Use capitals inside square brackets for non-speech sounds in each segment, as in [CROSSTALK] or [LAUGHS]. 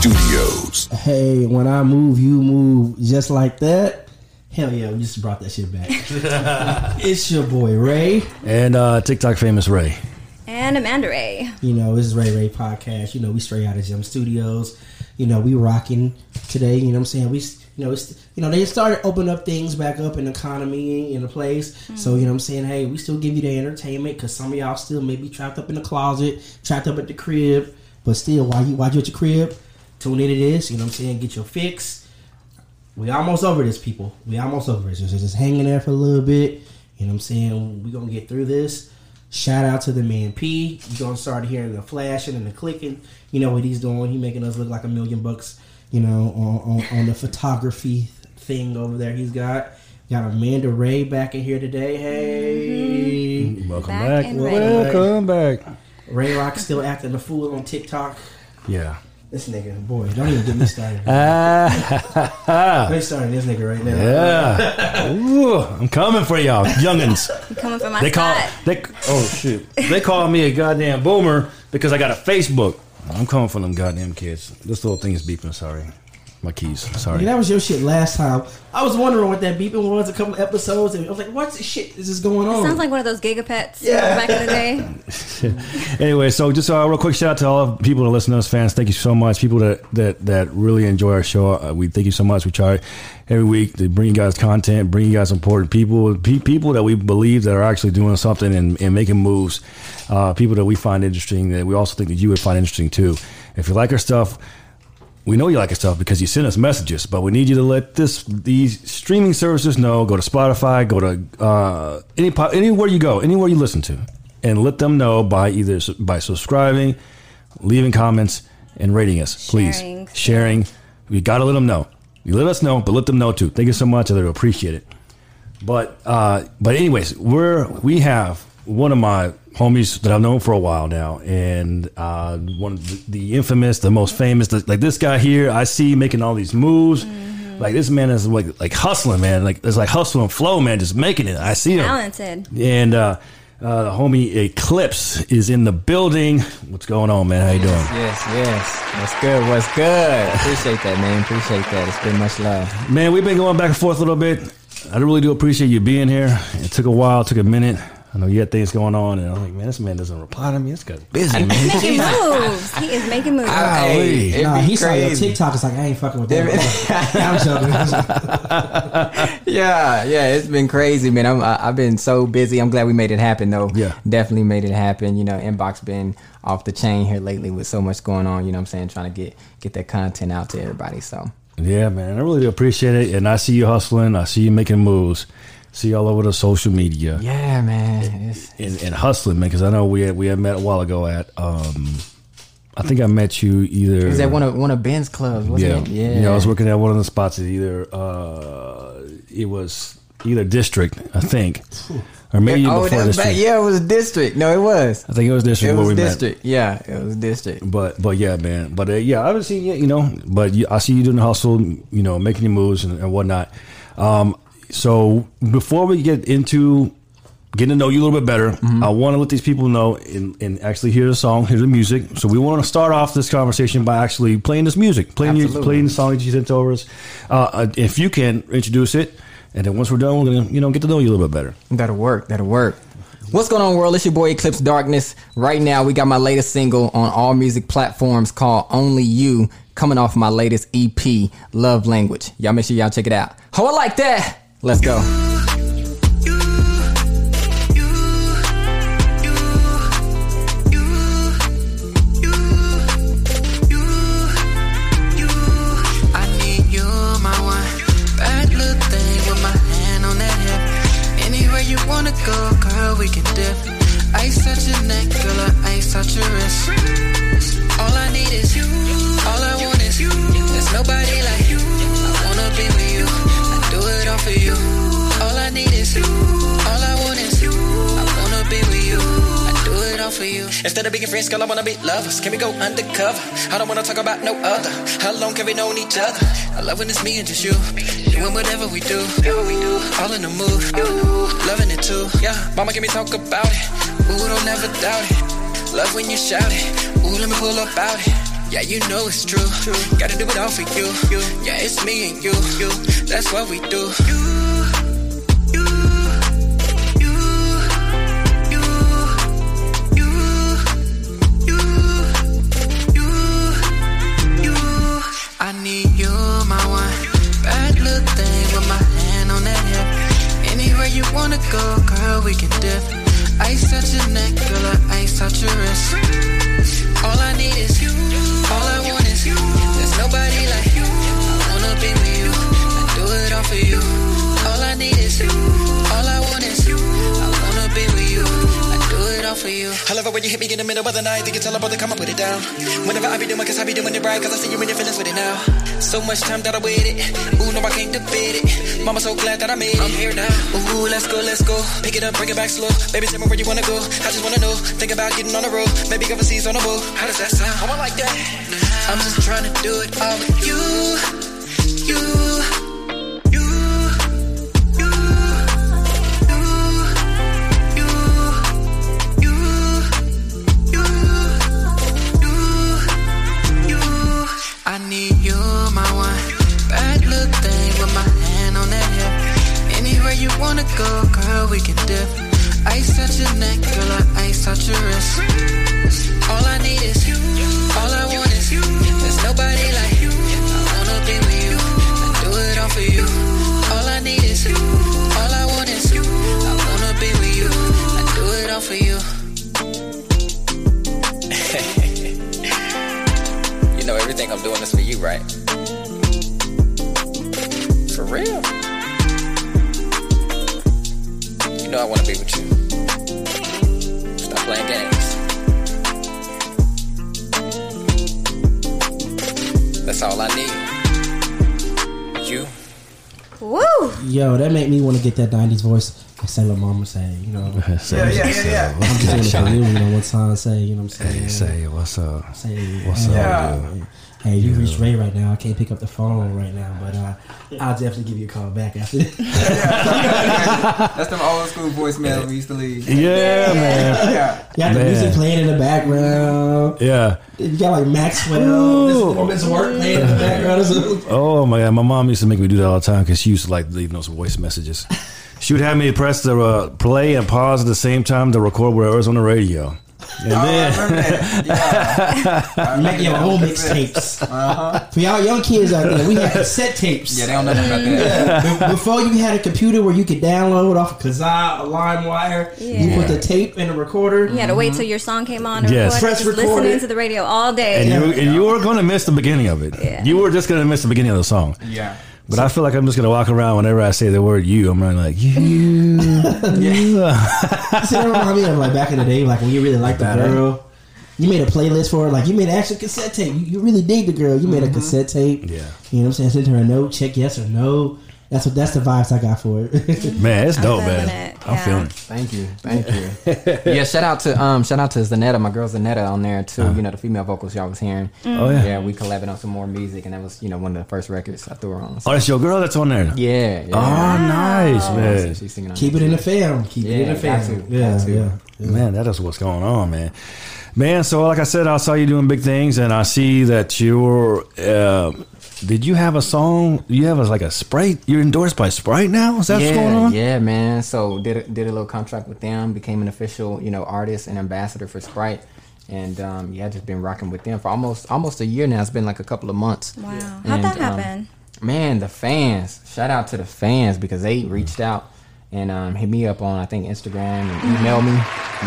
JEM Studios. Hey, when I move, you move just like that. Hell yeah, we just brought that shit back. [LAUGHS] it's your boy Ray. And uh, TikTok famous Ray. And Amanda Ray. You know, this is Ray Ray Podcast. You know, we straight out of JEM Studios. You know, we rocking today. You know what I'm saying? We, you know, it's, you know, they started opening up things back up in the economy in the place. Mm-hmm. So, you know what I'm saying? Hey, we still give you the entertainment because some of y'all still may be trapped up in the closet, trapped up at the crib. But still, while you, while you at your crib, tune into this. You know what I'm saying? Get your fix we almost over this, people. We almost over this. Just, just hanging there for a little bit. You know what I'm saying? we going to get through this. Shout out to the man P. You're going to start hearing the flashing and the clicking. You know what he's doing. He's making us look like a million bucks, you know, on, on, on the photography thing over there he's got. Got Amanda Ray back in here today. Hey. Mm-hmm. Welcome back. back. Welcome back. Ray Rock still acting the fool on TikTok. Yeah. This nigga, boy, don't even get me started. Let me start this nigga right now. Yeah, [LAUGHS] Ooh, I'm coming for y'all, youngins. [LAUGHS] I'm coming for my they call they oh shit they call me a goddamn boomer because I got a Facebook. I'm coming for them goddamn kids. This little thing is beeping. Sorry my keys. Sorry. Yeah, that was your shit last time. I was wondering what that beeping was a couple episodes, and I was like, "What shit is this going on?" It sounds like one of those gigapets yeah. back in the day. [LAUGHS] anyway, so just a real quick shout out to all of people that listen to us, fans. Thank you so much. People that that that really enjoy our show. Uh, we thank you so much. We try every week to bring you guys content, bring you guys important people, pe- people that we believe that are actually doing something and, and making moves. Uh, people that we find interesting that we also think that you would find interesting too. If you like our stuff we know you like our stuff because you send us messages, but we need you to let this these streaming services know. Go to Spotify, go to uh, any anywhere you go, anywhere you listen to, and let them know by either by subscribing, leaving comments, and rating us. Please sharing. sharing. We got to let them know. You let us know, but let them know too. Thank you so much. I really appreciate it. But uh, but anyways, we're we have one of my homies that I've known for a while now, and uh, one of the, the, infamous, the most famous, the, like this guy here, I see making all these moves. Mm-hmm. Like this man is like like hustling, man. Like it's like hustle and flow, man. Just making it. I see him talented, and uh, uh, the homie Eclipse is in the building. What's going on, man? How you doing? Yes, yes. What's good? What's good? Appreciate that, man. Appreciate that. It's been much love. Man, we've been going back and forth a little bit. I really do appreciate you being here. It took a while, took a minute. I know you had things going on, and I'm like, man, this man doesn't reply to me. This guy's busy, man. He's making moves. He is making moves. Hey, nah, he saw your TikTok. It's like I ain't fucking with that. I'm joking. [LAUGHS] yeah, yeah, it's been crazy, man. I'm, I, have been so busy. I'm glad we made it happen, though. Yeah, definitely made it happen. You know, inbox been off the chain here lately with so much going on. You know, what I'm saying trying to get get that content out to everybody. So yeah, man, I really do appreciate it, and I see you hustling. I see you making moves see you all over the social media. Yeah, man, and, and, hustling, man. Because I know we had, we had met a while ago at. Um, I think I met you either. Is that one of one of Ben's clubs? yeah, it? yeah. You know, I was working at one of the spots. Either uh, it was either district, I think, or maybe oh, before district. yeah, it was district. No, it was. I think it was district. It was district. Met. Yeah, it was district. But but yeah, man. But uh, yeah, I you. You know, but you, I see you doing the hustle. You know, making your moves and, and whatnot. Um, so before we get into getting to know you a little bit better, mm-hmm. I want to let these people know and, and, actually hear the song, hear the music. So we want to start off this conversation by actually playing this music, playing you, playing the song that you sent over us. Uh, uh, if you can introduce it, and then once we're done, we're gonna you know get to know you a little bit better. That'll work. That'll work. What's going on, world? It's your boy Eclipse Darkness. Right now, we got my latest single on all music platforms called Only You, coming off my latest EP, Love Language. Y'all make sure y'all check it out. How I like that. Let's go. go, girl, we can dip. Ice touch your neck, girl, ice touch your wrist. All I need is you, all I want is you. There's nobody Instead of being friends, girl, I wanna be lovers. Can we go undercover? I don't wanna talk about no other. How long can we know each other? I love when it's me and just you. Doing whatever we do. All in the mood. Loving it too. Yeah, mama, can we talk about it? Ooh, don't never doubt it. Love when you shout it. Ooh, let me pull up out it. Yeah, you know it's true. Gotta do it all for you. Yeah, it's me and you. That's what we do. You wanna go, girl, we can dip. Ice at your neck, girl, I ice at your wrist. All I need is you. All I want is you. There's nobody like you. I wanna be with you. I do it all for you. All I need is you. Do it all for you. I love it when you hit me in the middle of the night. Think it's all about the come and put it down. Whenever I be doing, cause I be doing it right. Cause I see you in your feelings with it now. So much time that I waited. Ooh, no, I can't defeat it. Mama so glad that I made it. I'm here now. Ooh, let's go, let's go. Pick it up, bring it back slow. Baby, tell me where you wanna go. I just wanna know. Think about getting on the road. Maybe overseas on a boat. How does that sound? I want like that. I'm just trying to do it all with. You. You. You wanna go, girl, we can dip. Ice at your neck, girl, I ice at your wrist. All I need is you. All I want is you. There's nobody like you. I wanna be with you. I do it all for you. All I need is you. All I want is you. I wanna be with you. I do it all for you. [LAUGHS] you know everything I'm doing is for you, right? For real. Know I wanna be with you. Stop playing games. That's all I need. You. Woo! Yo, that made me want to get that '90s voice. I say, "Lil Mama say," you know. [LAUGHS] Say, Yeah, yeah, yeah, yeah. I'm just doing it for you, you know. One time, say, you know what I'm saying? Hey, say what's up? Say, What's hey, up, Yeah. dude? Hey, you reached Ray right now. I can't pick up the phone right now, but uh, I'll definitely give you a call back after this. [LAUGHS] That's them old school voicemail we used to leave. Yeah, man. Yeah. You got the Man. music playing in the background. Yeah. You got like Maxwell, this woman's work playing in the background. [LAUGHS] Oh my god, my mom used to make me do that all the time because she used to like leave those voice messages. She would have me press the uh, play and pause at the same time to record where it was on the radio. And Oh, I then, remember that. [LAUGHS] Yeah. You make your own mixtapes. For y'all young kids out there, we had cassette tapes. Yeah, they don't know about that. Be- Before you had a computer where you could download off of Kazaa, a LimeWire, you put the tape in a recorder. You had to wait till your song came on and Yes. record, Press just record listening to the radio all day. and you and you were going to miss the beginning of it. Yeah. You were just going to miss the beginning of the song. Yeah. But I feel like I'm just going to walk around whenever I say the word "you." I'm running like you. [LAUGHS] [LAUGHS] See, that remind me of like back in the day, like when you really liked the eh? girl. You made a playlist for her, like you made an actual cassette tape. You, you really dig the girl. You made a cassette tape. Yeah. You know what I'm saying? Send her a note, check yes or no. That's what that's the vibes I got for it. [LAUGHS] Man, it's I'm dope, man. it, I'm feeling it. Thank you, thank you. [LAUGHS] yeah, shout out to um, shout out to Zanetta, my girl Zanetta on there too. You know the female vocals y'all was hearing. Oh yeah. Yeah, we collabed on some more music, and that was you know one of the first records I threw her on. So, Oh, that's your girl that's on there. yeah, Oh, yeah. nice, So man. she's singing on Keep it in the fam. Keep it in the fam. got to, yeah, got to. yeah, yeah. Man, that is what's going on, man. Man, so like I said, I saw you doing big things, and I see that you're. Uh, did you have a song? You have a, like a Sprite. You're endorsed by Sprite now. Is that yeah, what's going on? Yeah, man. So did a, did a little contract with them, became an official, you know, artist and ambassador for Sprite, and um, yeah, just been rocking with them for almost almost a year now. It's been like a couple of months. Wow. How'd And, that um, happen? man, the fans! Shout out to the fans because they reached out and um, hit me up on I think Instagram and emailed me.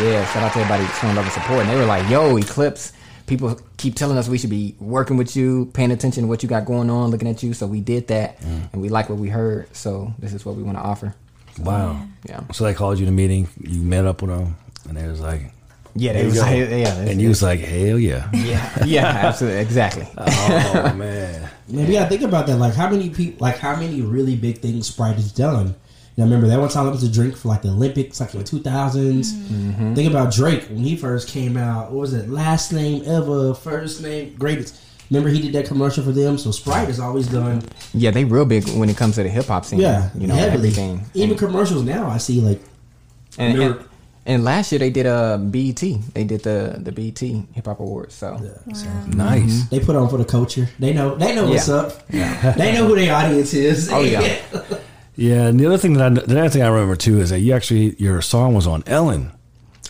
Yeah, shout out to everybody showing love and support. And they were like, "Yo, Eclipse." People keep telling us we should be working with you, paying attention to what you got going on, looking at you. So we did that, mm. and we like what we heard. So this is what we want to offer. Wow. Yeah. So they called you to meeting. You met up with them, and they was like, Yeah, There they was like, yeah, and you was like, hell yeah. [LAUGHS] yeah, yeah, absolutely, exactly. [LAUGHS] oh man. Man, we gotta think about that. Like, how many people? Like, how many really big things Sprite has done? You know, remember that one time I was a drink for like the Olympics, like in the two Mm-hmm. Think about Drake when he first came out. What was it? Last name ever, first name greatest. Remember he did that commercial for them. So Sprite has always done, Yeah, they real big when it comes to the hip hop scene. yeah, you know heavily. everything. Even and, commercials now, I see like and, and, remember- And last year they did a BET. They did the the BET Hip Hop Awards. So Nice. They put on for the culture. They know. They know what's Yeah. up. they know who their audience is. Oh, yeah. [LAUGHS] Yeah, and the other thing that I, the other thing I remember too is that you actually your song was on Ellen.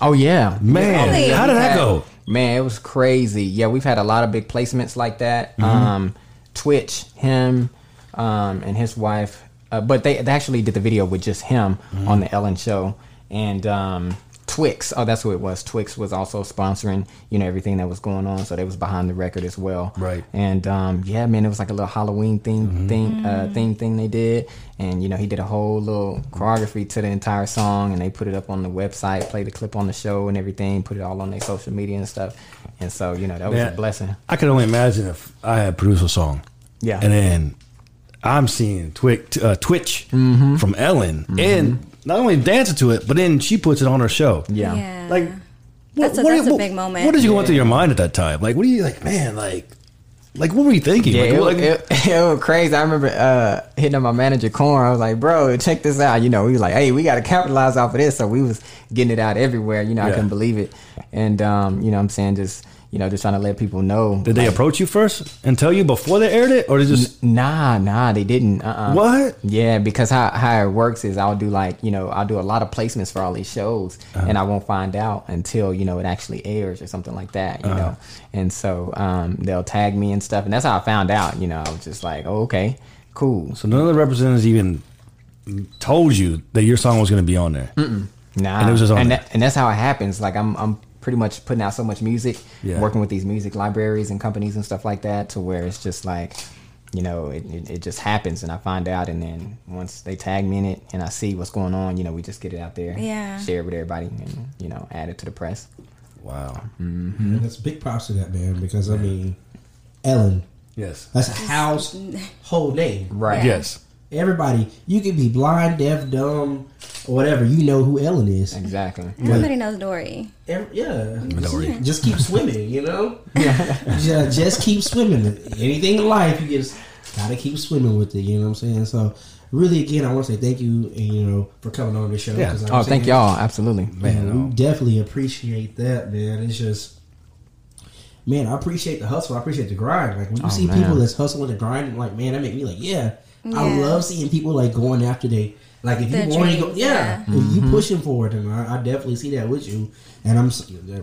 oh yeah, Man, Really? how did that go? Man, it was crazy. Yeah, we've had a lot of big placements like that. Mm-hmm. Um, Twitch, him, um, and his wife. Uh, but they, they actually did the video with just him Mm-hmm. on the Ellen show. And um, Twix, oh, that's who it was. Twix was also sponsoring, you know, everything that was going on. So they was behind the record as well. Right. And um, yeah, man, it was like a little Halloween theme Mm-hmm. thing uh, theme thing they did, and you know he did a whole little choreography to the entire song, and they put it up on the website, played the clip on the show and everything, put it all on their social media and stuff, and so you know that was a blessing. I could only imagine if I had produced a song. Yeah. And then I'm seeing Twitch, uh, Twitch Mm-hmm. from Ellen, and not only dancing to it, but then she puts it on her show. Yeah. Yeah. Like, That's a- that's a big moment. What did you go through your mind at that time? Like, what are you like, man? Like, like what were you thinking? Yeah, like, it, what- was- it, [LAUGHS] it was crazy. I remember uh, hitting up my manager, Corn. I was like, "Bro, check this out." You know, he was like, "Hey, we got to capitalize off of this." So we was getting it out everywhere. You know, I couldn't believe it, and um, you know, what I'm saying just you know, just trying to let people know. did they like, approach you first and tell you before they aired it, or they just Nah, nah, they didn't. Uh-uh. what? Yeah, because how how it works is I'll do like you know I'll do a lot of placements for all these shows, Uh-huh. and I won't find out until you know it actually airs or something like that. You Uh-huh. know, and so um, they'll tag me and stuff, and that's how I found out. You know, I was just like, oh, okay, cool. So none of the representatives even told you that your song was going to be on there. Nah, And it was just on and, that, and that's how it happens. Like I'm, I'm pretty much putting out so much music, Yeah. working with these music libraries and companies and stuff like that, to where it's just like, you know, it, it, it just happens, and I find out, and then once they tag me in it, and I see what's going on, you know, we just get it out there, Yeah. share it with everybody, and you know, add it to the press. Wow. Mm-hmm. And that's big props to that man because I mean, Ellen, Yes. that's a household [LAUGHS] name. Right. Yes. Everybody, you can be blind, deaf, dumb, or whatever. You know who Ellen is. Exactly. Everybody knows Dory. Every, yeah, Dory. [LAUGHS] just keep swimming. You know, [LAUGHS] yeah, just keep swimming. Anything in life, you just gotta keep swimming with it. You know what I'm saying? So, really, again, I want to say thank you, and, you know, for coming on the show. Yeah. 'cause I'm Oh, thank saying- y'all. Absolutely. Man, we um, definitely appreciate that, man. It's just, man, I appreciate the hustle. I appreciate the grind. Like when you Oh, see man. people that's hustling and grinding, like man, that make me like, yeah. I love seeing people like going after they like if Their you want to go, dreams, yeah, yeah. if you pushing forward, and I, I definitely see that with you. And I'm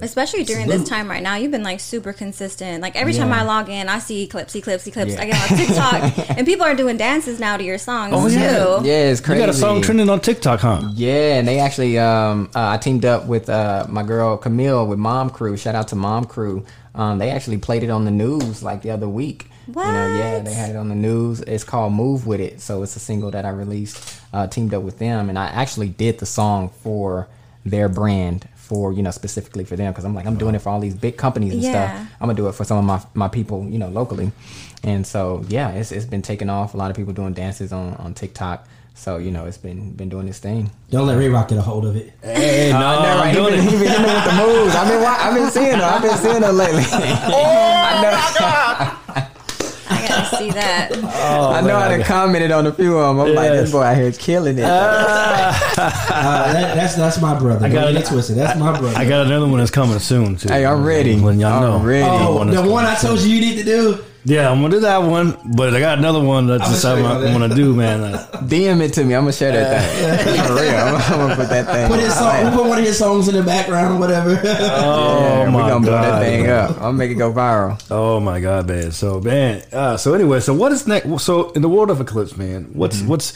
Especially during Salute. this time right now, you've been like super consistent. Like every time I log in, I see clips, see clips, see clips. Yeah. I get on TikTok, [LAUGHS] and people are doing dances now to your songs Oh, too. yeah. Yeah, it's You crazy. got a song trending on TikTok, huh? Yeah, and they actually, um, uh, I teamed up with uh, my girl Camille with Mom Crew. Shout out to Mom Crew. Um, they actually played it on the news like the other week. You know, yeah, they had it on the news. It's called "Move with It," so it's a single that I released, uh, teamed up with them, and I actually did the song for their brand, for you know specifically for them, because I'm like I'm doing it for all these big companies and Yeah. stuff. I'm gonna do it for some of my my people, you know, locally, and so yeah, it's it's been taking off. A lot of people doing dances on on TikTok. So you know, it's been been doing this thing. don't let Ray Rock get a hold of it. Hey, no, I know, I'm right? He doing been, it. he been hitting with the moves. I've been, I've been seeing her. I've been seeing her lately. [LAUGHS] [LAUGHS] I know. I gotta [LAUGHS] see [LAUGHS] that. I know. I done commented on a few of them. I'm like, this boy out here is killing it. [LAUGHS] Uh, that, that's that's my brother. I got got it. it twisted. That's my brother. I got another one that's coming soon too. Hey, I'm ready. When y'all know, I'm ready. oh, that's the one I coming told you you need to do. Yeah, I'm gonna do that one, but I got another one that's I'ma just something I'm gonna do, man. Uh, [LAUGHS] DM it to me. I'm gonna share that thing. [LAUGHS] For real. I'm, I'm gonna put that thing. Put his song. We'll put one of his songs in the background or whatever. [LAUGHS] oh Yeah, we gonna blow that god! thing up. I'm gonna make it go viral. Oh my god, man! So man, uh, so anyway, so what is next? So in the world of Eclipse, man, what's Mm-hmm. what's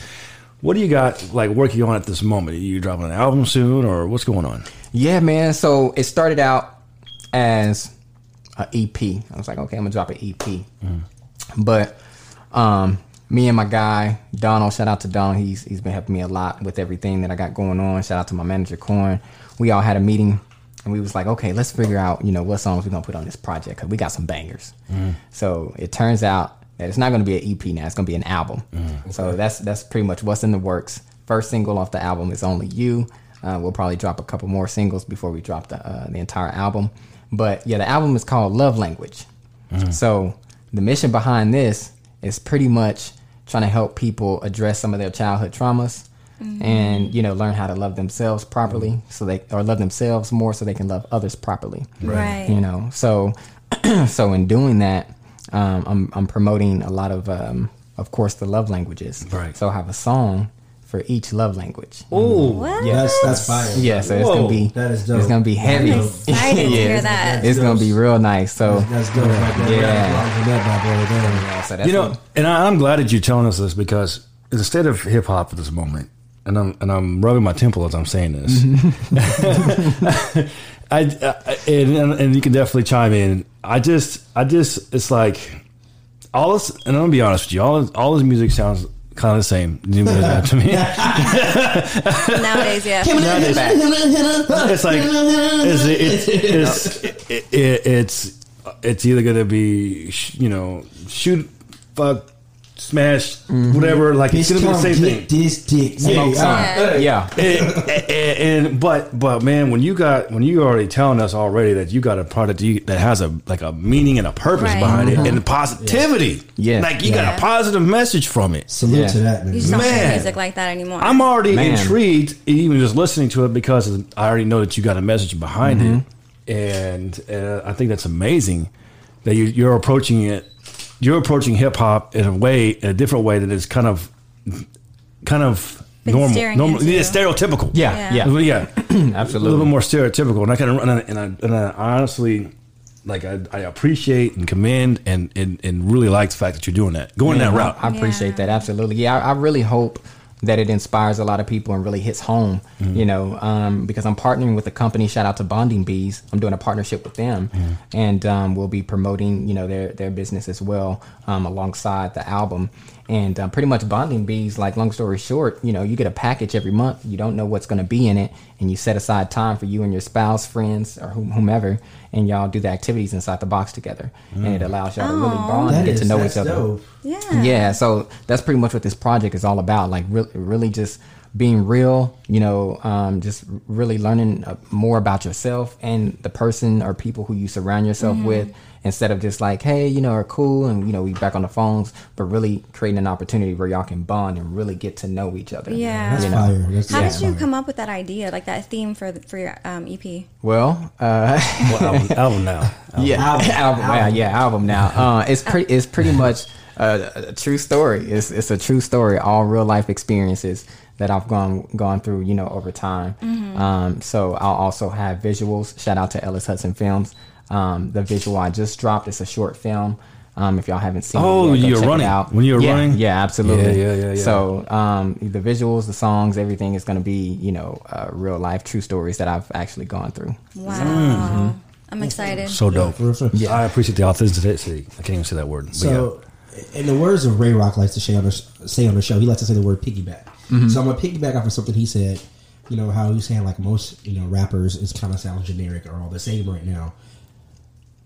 what do you got like working on at this moment? Are you dropping an album soon, or what's going on? Yeah, man. So it started out as a EP. I was like, okay, I'm gonna drop an EP. But um, me and my guy Donald, shout out to Donald. He's he's been helping me a lot with everything that I got going on. Shout out to my manager Corn. We all had a meeting and we was like, okay, let's figure out you know what songs we're gonna put on this project because we got some bangers. So it turns out that it's not gonna be an EP now. It's gonna be an album. So that's that's pretty much what's in the works. First single off the album is only you. Uh, we'll probably drop a couple more singles before we drop the uh, the entire album. But yeah, the album is called Love Language. So the mission behind this is pretty much trying to help people address some of their childhood traumas, and you know learn how to love themselves properly so they or love themselves more so they can love others properly Right. you know so [CLEARS THROAT] so in doing that um, I'm, I'm promoting a lot of um, of course the love languages Right. so i have a song for each love language Oh, What? Yeah. That's that's fire. yeah so it's Whoa. gonna be That is dope. it's gonna be heavy I'm excited to hear [LAUGHS] it's- that. it's gonna be real nice so That's dope. Right there. Yeah. Right there. That bad boy there. yeah, so that's you know, what- and I, I'm glad that you're telling us this because it's a state of hip hop at this moment, and I'm and I'm rubbing my temple as I'm saying this. [LAUGHS] [LAUGHS] I, I and, and you can definitely chime in. I just I just it's like all this, and I'm gonna be honest with you. All this, all this music sounds kind of the same You know that to me. [LAUGHS] Nowadays, yeah. Nowadays, it's like it's it's it's, it, it, it's it's either gonna be sh- you know shoot fuck smash whatever like it's Bitch, gonna be the same thing. this dick. Smoke Yeah. yeah [LAUGHS] and, and, and- but but man, when you got when you are already telling us already that you got a product that has a like a meaning and a purpose Right. behind it and the positivity, Yeah. like you got a positive message from it. Salute Yeah. to that man. You don't Man. music like that anymore. I'm already Man. intrigued, even just listening to it, because I already know that you got a message behind Mm-hmm. it, and uh, I think that's amazing that you, you're approaching it. You're approaching hip hop in a way, in a different way that is kind of, kind of Been normal, normal, into. yeah, stereotypical. yeah Yeah. yeah, yeah, [CLEARS THROAT] a little bit more stereotypical, and I kind of and I, and I, and I honestly. Like I, I appreciate and commend and, and, and really like the fact that you're doing that, going Man, that route. I, I appreciate Yeah. that absolutely. Yeah, I, I really hope that it inspires a lot of people and really hits home. Mm-hmm. You know, um, because I'm partnering with a company. Shout out to Bonding Bees. I'm doing a partnership with them, Mm-hmm. and um, we'll be promoting you know their their business as well um, alongside the album. And um, pretty much Bonding Bees, like long story short, you know, you get a package every month. You don't know what's going to be in it, and you set aside time for you and your spouse, friends, or whom- whomever, and y'all do the activities inside the box together. And Mm. it allows y'all to really Aw. bond and get is to know each other. dope. yeah. Yeah, so that's pretty much what this project is all about. Like, re- really just being real, you know, um, just really learning uh, more about yourself and the person or people who you surround yourself with instead of just like, hey, you know, are cool and, you know, we back on the phones, but really creating an opportunity where y'all can bond and really get to know each other. Yeah. That's you know? fire. That's How that's did you come up with that idea, like that theme for the, for your um, EP? Well, uh, Well, album, album now. yeah, Album. [LAUGHS] album, yeah, Album. yeah, album now. Uh, it's pretty, it's pretty much a, a true story. It's it's a true story, all real life experiences that I've gone gone through, you know, over time. Um, so I'll also have visuals. Shout out to Ellis Hudson Films. Um, the visual I just dropped. It's a short film. Um, if y'all haven't seen Oh, it, yet, go you're check it running. out. When you're yeah, running? yeah, absolutely. Yeah, yeah, yeah, yeah. So um, the visuals, the songs, everything is going to be, you know, uh, real life, true stories that I've actually gone through. Wow. Mm-hmm. I'm excited. So dope. For real. I appreciate the authenticity. I can't even say that word. But So, in the words of Ray Rock likes to say on the, say on the show, he likes to say the word piggyback. Mm-hmm. So I'm gonna piggyback off of something he said. You know how he's saying like most you know rappers is kind of sounds generic or all the same right now.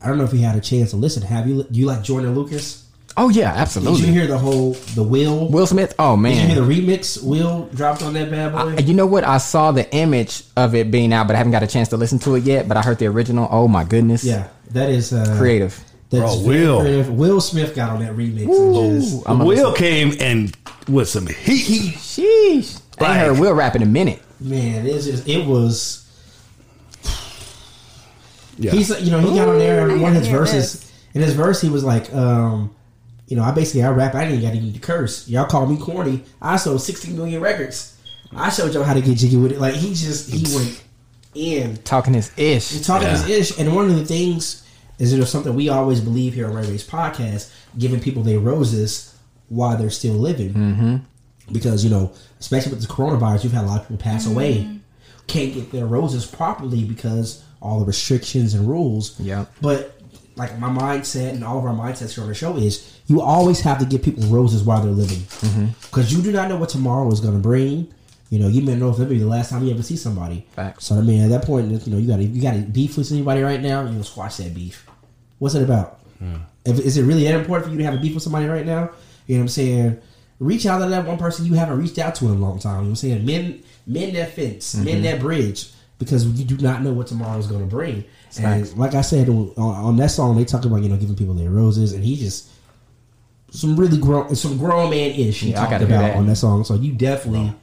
I don't know if you had a chance to listen. Have you? Do you like Joyner Lucas? Oh yeah, absolutely. Did you hear the whole the Will? Will Smith? Oh man, Did you hear the remix? Will dropped on that bad boy. You know what? I saw the image of it being out, but I haven't got a chance to listen to it yet. But I heard the original. Oh my goodness! yeah, that is uh, creative. That's Bro, Will. creative. Will Smith got on that remix. And just, yeah. Will came and with some heat. Sheesh! I Like- ain't heard Will rap in a minute. man, it's just it was. Yeah. He's you know he got on there I and one of his verses. this. In his verse, he was like, um, you know, I basically I rap. I didn't got even need to curse. Y'all call me corny. I sold 16 million records. I showed y'all how to get jiggy with it. Like he just he went in Talking his ish. and talking Yeah. his ish. And one of the things is there's something we always believe here on Ray Ray's podcast, giving people their roses while they're still living. Mm-hmm. Because you know, especially with the coronavirus, you've had a lot of people pass away, can't get their roses properly because all the restrictions and rules. Yeah. But like my mindset and all of our mindsets here on the show is you always have to give people roses while they're living mm-hmm. because you do not know what tomorrow is going to bring. You know, you may know if it'll be the last time you ever see somebody. Facts. So I mean, at that point, you know, you got you got beef with anybody right now. You know, squash that beef. What's it about? Hmm. If, is it really that important for you to have a beef with somebody right now? You know what I'm saying? Reach out to that one person you haven't reached out to in a long time. You know what I'm saying? Mend, mend that fence, mm-hmm. mend that bridge, because you do not know what tomorrow is going to bring. And like I said on, on that song, they talk about you know giving people their roses, and he just some really grown, some grown man ish. He Yeah, talked about that. on that song. So you definitely,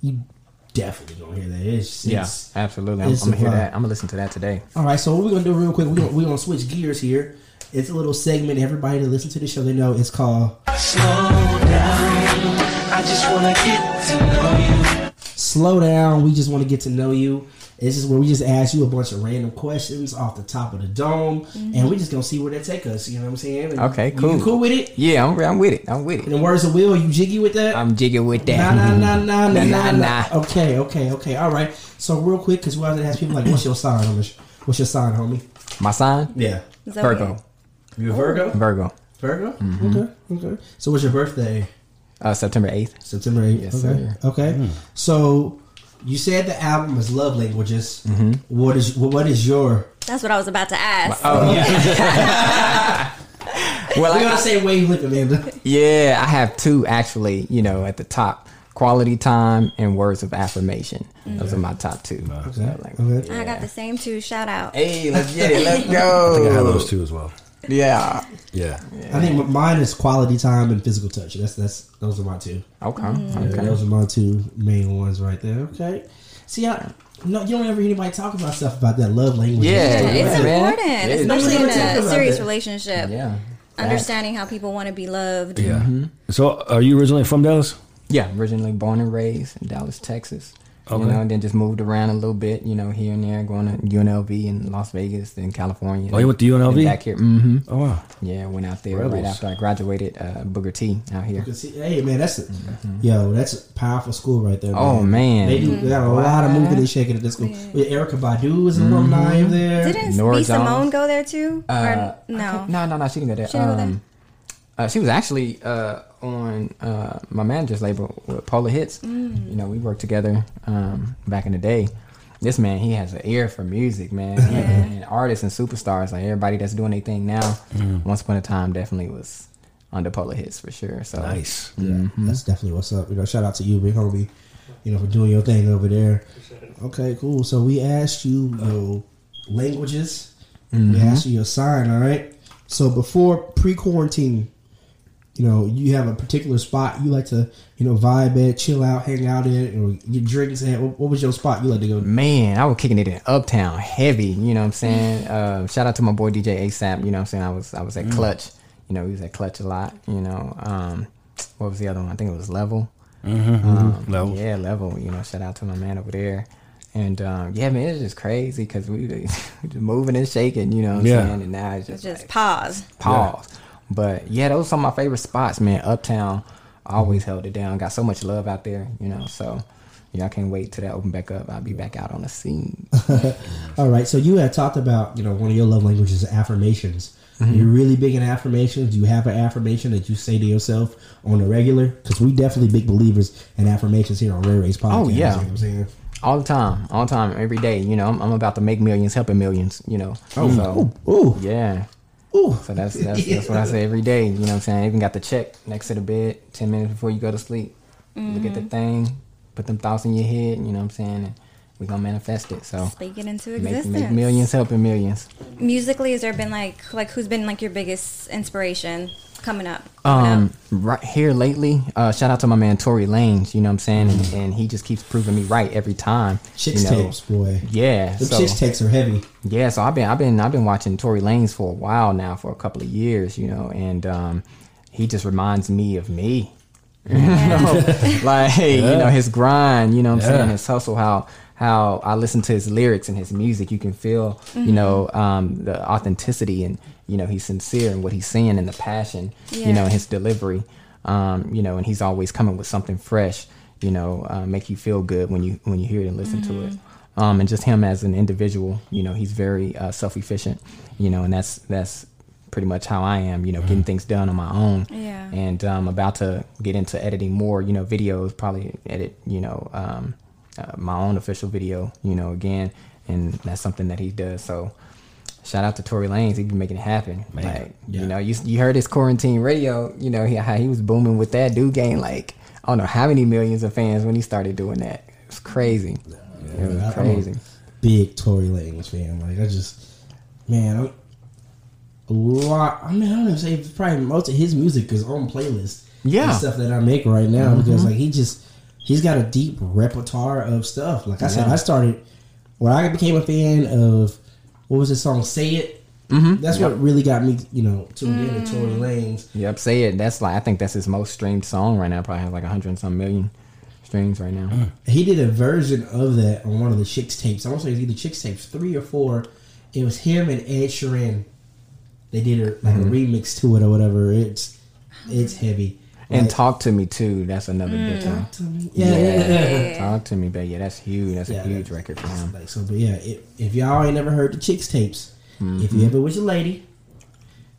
you definitely gonna hear that. It's, Yeah, it's- absolutely. I'm, it's I'm gonna hear vibe. that. I'm gonna listen to that today. All right, so what we're gonna do real quick, we're gonna, we're gonna switch gears here. It's a little segment. Everybody that listen to the show, they know it's called Slow down. I just wanna get to know you. "Slow Down." We just want to get to know you. This is where we just ask you a bunch of random questions off the top of the dome, and we just gonna see where they take us. You know what I'm saying? And Okay, cool. You cool with it? Yeah, I'm, I'm with it. I'm with In it. the words of Will, you jiggy with that? I'm jigging with that. Nah, nah, nah, nah, [LAUGHS] nah, Nah, nah, nah. nah. Okay, okay, okay. All right. So real quick, because we always ask people like, "What's your sign, homie? What's your sign, homie?" My sign, Yeah, Virgo. you a Virgo? Virgo. Virgo. Mm-hmm. Okay, okay. So what's your birthday? Uh, September eighth. September 8th. Yes, okay. sir. Okay. So you said the album is Love Languages. Mm-hmm. What is what is your That's what I was about to ask. Oh yeah. [LAUGHS] [LAUGHS] well, We're I, gonna say wavelength, Amanda. yeah, I have two actually. You know, at the top, quality time and words of affirmation. Those are my top two. Okay. So, like, okay. I got the same two. Shout out. Hey, let's get it. Let's [LAUGHS] I think I have those two as well. Yeah. Yeah. I think mine is quality time and physical touch. That's that's those are my two. Okay. Mm. Yeah, Okay. those are my two main ones right there. Okay. See, I no, you don't ever hear anybody talk about stuff about that love language. Yeah, Yeah, it's Yeah, important, It is. especially in a serious that. relationship. Yeah. Understanding how people want to be loved. Yeah. Mm-hmm. So, are you originally from Dallas? Yeah, originally born and raised in Dallas, Texas. Okay. You know, and then just moved around a little bit, you know, here and there, going to UNLV in Las Vegas, then California. Oh, you went to UNLV? Back here. Mm-hmm. Oh wow. Yeah, went out there Rebels. right after I graduated uh, Booker T out here. Because, Hey man, that's a, yo, that's a powerful school right there. Mm-hmm. Oh, man. they do. They got a lot of moving and shaking at this school. Yeah, Erykah Badu is an alumni of there. Didn't Nora B. Simone Jones. go there too? Uh, or no? No, no, no, she didn't go there. She didn't go there? um, Uh, she was actually uh, on uh, my manager's label with Polar Hits. Mm. You know, we worked together um, back in the day. This man, he has an ear for music, man. He- and artists and superstars, like everybody that's doing their thing now. Once upon a time, definitely was under Polar Hits for sure. So Nice. Yeah, that's definitely what's up. You know, shout out to you, big homie. You know, for doing your thing over there. Okay, cool. So we asked you your languages. We asked you your sign. All right. So before pre-quarantine, you know, you have a particular spot you like to, you know, vibe at, chill out, hang out in, or get drinks at. What, what was your spot you like to go? to? Man, I was kicking it in Uptown heavy. You know what I'm saying? Uh, shout out to my boy DJ ASAP. You know what I'm saying? I was I was at Clutch. You know, he was at Clutch a lot. You know, um, what was the other one? I think it was Level. Um, Level. Yeah, Level. You know, shout out to my man over there. And um, yeah, man, it's just crazy because we [LAUGHS] we just moving and shaking. You know what I'm Yeah. saying? And now it's just, Just like, pause. pause. But yeah, those are some of my favorite spots, man. Uptown always held it down. Got so much love out there, you know. So yeah, I can't wait till that open back up. I'll be back out on the scene. [LAUGHS] All right. So you had talked about, you know, one of your love languages is affirmations. Mm-hmm. You're really big in affirmations. Do you have an affirmation that you say to yourself on the regular? Because we definitely big believers in affirmations here on Ray Ray's podcast. Oh, yeah. You know what I'm saying? all the time, all the time, every day. You know, I'm, I'm about to make millions, helping millions. You know. Oh, so, Ooh, ooh, yeah. Ooh. So that's that's, that's what I say every day. You know what I'm saying? I even got the check next to the bed, ten minutes before you go to sleep. Look at the mm-hmm. thing, put them thoughts in your head. You know what I'm saying? And we gonna manifest it. So Speak it into make, existence. make millions, helping millions. Musically, has there been like like who's been like your biggest inspiration coming up? Coming Um, up? right here lately, uh, shout out to my man Tory Lanez. You know what I'm saying? And, and he just keeps proving me right every time. Chicks you know? tapes, boy. Yeah. The so- Chixtapes are heavy. Yeah, so I've been I've been I've been watching Tory Lanez for a while now, for a couple of years, you know, and um, he just reminds me of me. [LAUGHS] [LAUGHS] You know, like you know his grind, you know what I'm Yeah. saying, his hustle, how how I listen to his lyrics and his music, you can feel, you know, um, the authenticity and you know he's sincere in what he's saying and the passion, you know, Yeah. his delivery, um, you know, and he's always coming with something fresh, you know, uh, make you feel good when you when you hear it and listen to it um, and just him as an individual. You know, he's very uh, self efficient. You know, and that's that's pretty much how I am. You know, getting things done on my own. Yeah. And I'm um, about to get into editing more. You know, videos. Probably edit. You know, um, uh, my own official video. You know, again, and that's something that he does. So. Shout out to Tory Lanez, he be making it happen. Like Yeah. you know, you you heard his quarantine radio. You know he, how he was booming with that. Dude game. like I don't know how many millions of fans when he started doing that. It was crazy. it was I- I'm a crazy. Big Tory Lanez fan. Like I just, man, I'm, a lot. I mean, I don't even say probably most of his music is on playlist. Yeah. and stuff that I make right now because mm-hmm. like he just he's got a deep repertoire of stuff. Like I said, I started when I became a fan of what was the song "Say It." Mm-hmm. That's what really got me, you know, tuned in to mm. Tory Lanez. Yep, say it. That's like I think that's his most streamed song right now. Probably has like a hundred and some million streams right now. Mm. He did a version of that on one of the Chixtapes. I want to say it's either Chicks tapes three or four. It was him and Ed Sheeran. They did a like Mm-hmm. a remix to it or whatever. It's it's heavy. And Like, talk to me too. That's another good mm. one. to me. Yeah, yeah, yeah. yeah. Talk to me, baby. Yeah, that's huge. That's Yeah, a huge that- record for him. Like so, but yeah, if, if y'all ain't never heard the Chixtapes, if you mm-hmm. ever with your lady,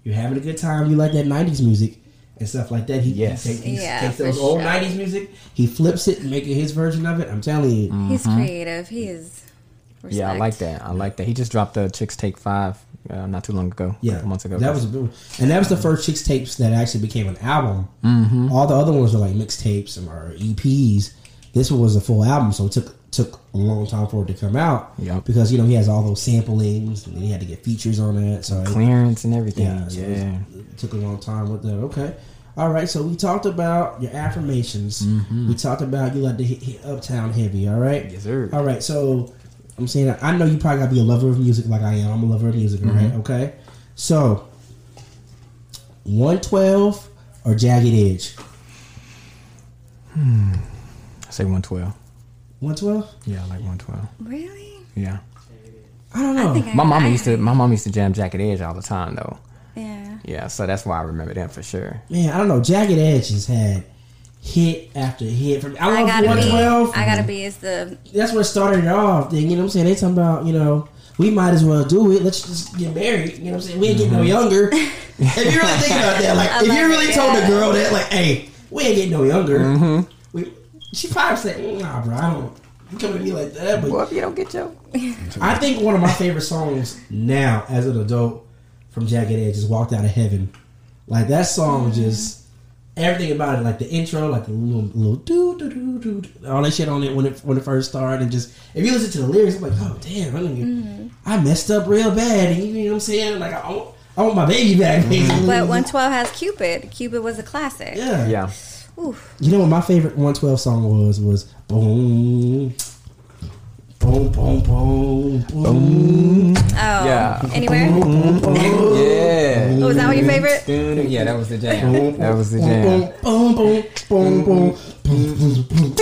you're having a good time, you like that '90s music and stuff like that. He, Yes. he, take, he Yeah, takes for those old sure. '90s music, he flips it, and make it his version of it. I'm telling you, mm-hmm. He's creative. He is. Respect. Yeah, I like that. I like that. He just dropped the Chixtape Five uh, not too long ago. Yeah, couple months ago. That was a and that was the first Chixtapes that actually became an album. Mm-hmm. All the other ones were like mixtapes or EPs. This one was a full album, so it took took a long time for it to come out. Yup. because you know he has all those samplings, and he had to get features on that. So it- clearance and everything. yeah, Yeah, so it, it took a long time with that. Okay. All right, so we talked about your affirmations. We talked about you like to hit, hit uptown heavy. All right, Yes, sir. All right, so I'm saying that I know you probably gotta be a lover of music like I am. I'm a lover of music, right? Okay, so 112 or Jagged Edge? Hmm. I say one twelve. 112? Yeah, I like one twelve. Really? Yeah. I don't know. I think I, My mama I- used to. My mom used to jam Jagged Edge all the time though. Yeah. Yeah, so that's why I remember them for sure. Man, I don't know. Jagged Edge has had hit after hit from. I I love gotta 112. be. I gotta be is the that's what started it off. Then you know what I'm saying? They talking about you know we might as well do it. Let's just get married. You know what I'm saying? We ain't getting no mm-hmm. younger. [LAUGHS] if you really think about that, like I if you really it, told the yeah. girl that, like, hey, we ain't getting no younger. Mm-hmm. We, she probably said, mm, nah, bro, I don't. You come to me like that, but Well, if you don't get your I think one of my favorite songs now as an adult from Jagged Edge is "Walked Out of Heaven." Like that song, mm-hmm. just everything about it, like the intro, like the little little doo doo doo doo, doo, all that shit on it when it when it first started, and just if you listen to the lyrics, I'm like, oh damn, I, didn't- mm-hmm. I messed up real bad, and you know what I'm saying? Like I want, I want my baby back, mm-hmm. basically. but 112 has Cupid. Cupid was a classic. yeah, yeah. Oof. You know what my favorite 112 song was? Was boom. Boom, boom, boom, boom. Oh. Yeah. Anywhere? [LAUGHS] Yeah. Oh, was that what your favorite? Yeah, that was the jam. That was the jam. Boom, boom, boom, boom, boom, boom.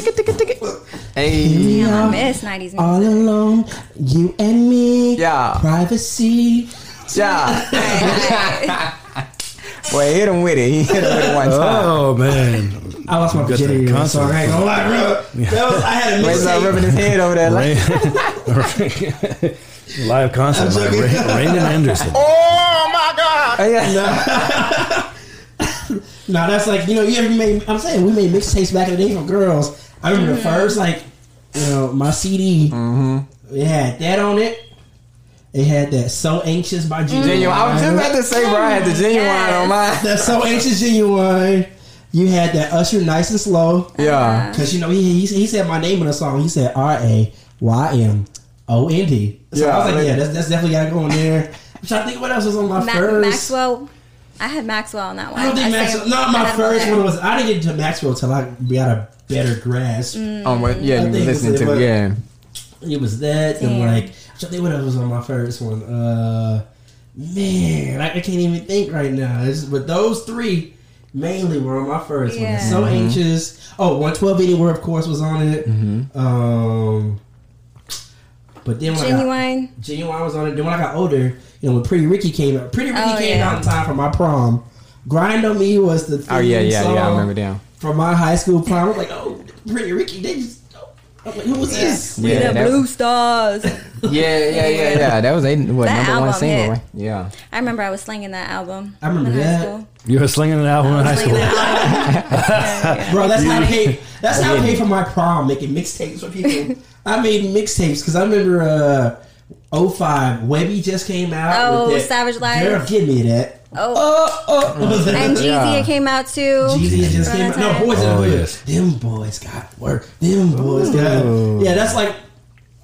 Hey. Damn, I miss 90s All alone, you and me. Yeah. Privacy. Yeah. [LAUGHS] [LAUGHS] Boy, hit him with it. He hit him with it one time. Oh man, I lost my Got virginity that to that. I ain't gonna lie, bro. That was, I had a Wait, not rubbing his head over there. Like, [LAUGHS] live concert by Ray, Raymond Anderson. oh, my god! Oh, [LAUGHS] yeah. [LAUGHS] No, that's like you know you ever made. I'm saying we made mixtapes back in the day for girls. I remember the first like you know my CD. Mm-hmm. It had that on it. It had that "So Anxious" by Ginuwine. Ginuwine. I was just about to say, bro, I had the Ginuwine Yes. on mine. That "So Anxious" Ginuwine. You had that Usher "Nice and Slow" Yeah. Uh-huh. because you know he, he he said my name in the song. He said R A Y M O N D. So I was Yeah. like, yeah, that's, that's definitely got to go in there. I'm trying to think what else was on my Ma- first. Maxwell. I had Maxwell on that one. I don't think I Maxwell. say- No, my had him on first one was I didn't get into Maxwell till I got a better grasp. Oh, what? Yeah, you were listening it, to but- Yeah. It was that and like I'm trying to think what else was on my first one. Uh, man, I, I can't even think right now. It's, but those three mainly were on my first Yeah. one. So anxious. Oh, 112 anywhere of course was on it. Um, but then when I got, Ginuwine. Ginuwine was on it. Then when I got older, you know, when Pretty Ricky came out, Pretty Ricky Oh, came yeah. out in time for my prom. Grind on Me was the Oh, yeah, theme yeah, yeah. I remember them. from my high school prom. I was like, oh, Pretty Ricky, they just. I'm like, who was this? We Yeah, the Blue Stars. [LAUGHS] Yeah, yeah, yeah, yeah. That was a what That number one album single, hit. right? Yeah. I remember I was slinging that album. I remember in high that. school. You were slinging an album in high Slinging school. that album. [LAUGHS] Bro, that's how I paid. That's how I paid for my prom, making mixtapes for people. I made mixtapes because I remember uh, 05, Webbie just came out. Oh, with that, Savage Life. Girl, give me that. Oh, Oh, oh. and Jeezy Yeah. it came out too. Jeezy just around came that out. No, time. Boys in the Oh, Hood. yes. Them boys got work. Them boys got. Yeah, that's like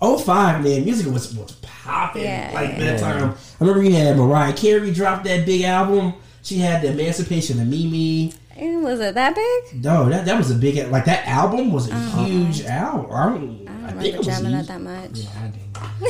05, man. Music was, was popping Yeah, like yeah. that time. I remember you had Mariah Carey drop that big album. She had the Emancipation of Mimi. Eh, Was it that big? No, that that was a big like that album was a huge album. I, don't, I I, don't think remember it was jamming huge. that much. Yeah, I didn't.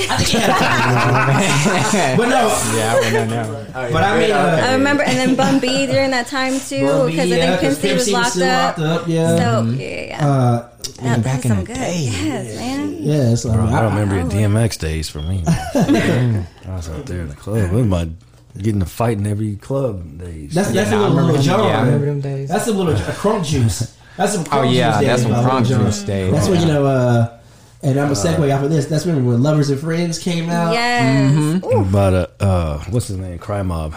I think it had a but no, Yeah, I wouldn't know. but I mean, uh, I remember, and then Bun B during that time too, Bun B, because I yeah, think 'cause Pimp C was Pimp locked still up. locked up, yeah. So yeah, yeah. uh, that, back in the good. day. Yes, man. yeah, so I don't, I I, don't remember I your DMX days for me. [LAUGHS] I was out there in the club. We my getting to fight in every club days. that's that's Yeah, a I little, little them- John. yeah, I remember them days. That's a little a crunk juice. That's some crunk Oh yeah, juice that's days some crunk juice days. That's when you know. uh and I'm a segue off of this. That's when when Lovers and Friends came out. Yes. Mm-hmm. About a uh, what's his name? Crime Mob.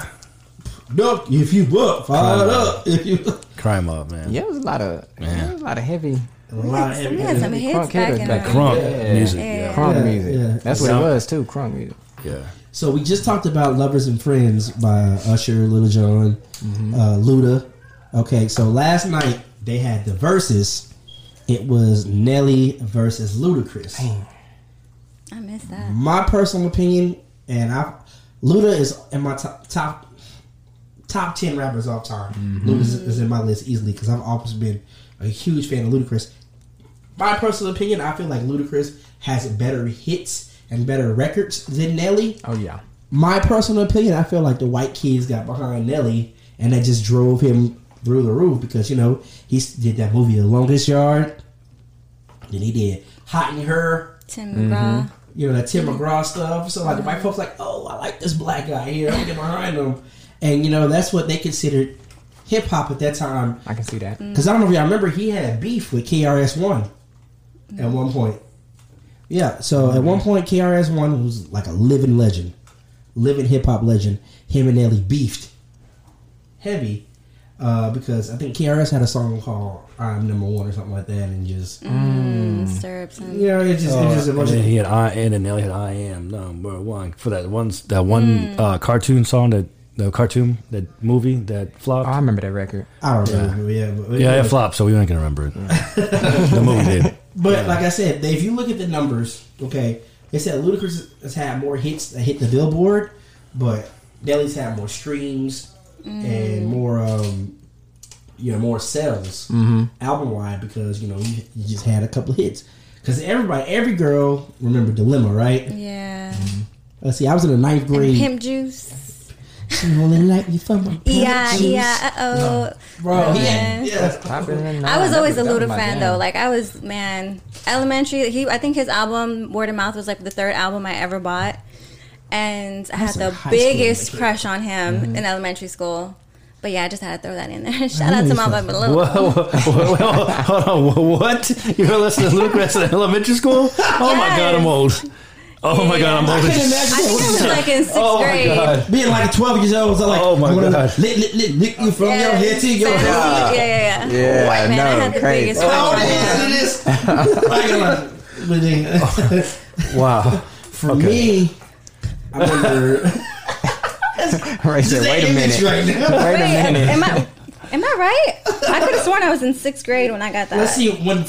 Duck if you buck, fire up if you. Crime Mob, man. Yeah, it was a lot of yeah, was a lot of heavy A lot of We had some hits crunk back hitters in back the Crunk Yeah. music. Yeah. Yeah. crunk Yeah, music. yeah. That's what it was too, crunk music. yeah. So we just talked about "Lovers and Friends" by Usher, Lil Jon, uh, Luda. Okay, so last night they had the verses. It was Nelly versus Ludacris. I missed that. My personal opinion, and I, Luda is in my top top top ten rappers all time. Mm-hmm. Luda is, is in my list easily because I've always been a huge fan of Ludacris. My personal opinion, I feel like Ludacris has better hits and better records than Nelly. Oh yeah. My personal opinion, I feel like the white kids got behind Nelly and that just drove him through the roof because you know he did that movie The Longest Yard, then he did Hot in Her, Tim Mm-hmm. You know that Tim mm-hmm. McGraw stuff. So like the white mm-hmm. folks like, oh, I like this black guy here. I'm get behind him, and you know that's what they considered hip hop at that time. I can see that. Mm-hmm. Because I don't know if y'all remember, he had beef with KRS One at one point. Yeah, so at one point KRS One was like a living legend, living hip hop legend. Him and Nelly beefed heavy uh, because I think KRS had a song called "I'm Number One" or something like that, and just Mm, Syrups and you know it just, it was just a and bunch then of he had I and then Nelly had I am number one for that one that one uh, cartoon song that the cartoon that movie that flopped. Oh, I remember that record. I don't know, yeah, but, yeah, it flopped, so we ain't gonna remember it. [LAUGHS] the movie did. But like I said, if you look at the numbers, okay, they said Ludacris has had more hits that hit the Billboard, but Nelly's had more streams and more, um, you know, more sales album wide because you know you, you just had a couple of hits. Because everybody, every girl, remember Dilemma, right? yeah. Let's see, I was in the ninth grade And grade. Pimp Juice. She only like me for my Yeah, juice. yeah. Uh oh. bro. He Yeah. yeah. Poppin' in the I was always a That Luda fan jam. though. Like I was, man, elementary. He, I think his album Word of Mouth was like the third album I ever bought, and I had the in high school biggest crush on him in elementary school. But yeah, I just had to throw that in there. [LAUGHS] Shout out know to you my felt- little. Whoa, whoa, whoa, whoa, hold on, what? You were listening to Lucas in [LAUGHS] elementary school? Oh my god, I'm old. Oh my god, I'm old. couldn't imagine I think I was like in sixth Oh my grade. god. being like 12 years old. Was like, Oh my God. Lick, lick, lick, lick you from your head to your Yeah, head. yeah, yeah. yeah. Yeah, White man, I had the crazy. biggest Oh, crush on him. listen to this. Like, like, but, uh, Wow. [LAUGHS] For me, I remember. [LAUGHS] Ray said, "Wait a minute, Right now. wait a minute." am I? Am I right? I could have sworn I was in sixth grade when I got that. Let's see when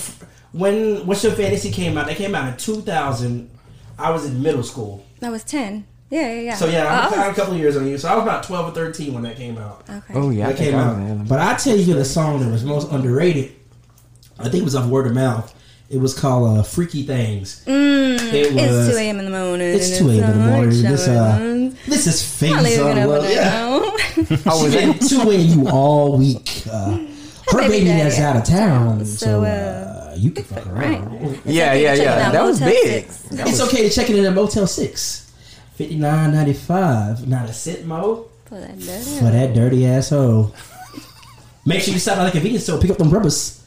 when What's Your Fantasy came out. They came out in 2000. I was in middle school. I was ten. Yeah, yeah, yeah. So yeah, Oh, I'm, I was- I'm a couple of years on you. So I was about 12 or 13 when that came out. okay. Oh yeah, I That came I was in out. elementary. But I tell you the song that was most underrated. I think it was off word of mouth. It was called uh, "Freaky Things." Mm, It was. it's two a.m. in the morning. It's and 2 a.m. in the morning. This uh, this is face I'm on it over love. there Yeah. [LAUGHS] now. Oh, was She it? been two a you all week. Uh, [LAUGHS] her baby baby daddy that's out of town, So, so uh, uh, you can fuck around. Yeah, okay yeah, to check it yeah. That was big. That It's was- okay to check it in at Motel Six. Fifty nine ninety five. Not a sit mode For that dirty- for that dirty asshole. Make sure you stop at the convenience store. Pick up them rubbers.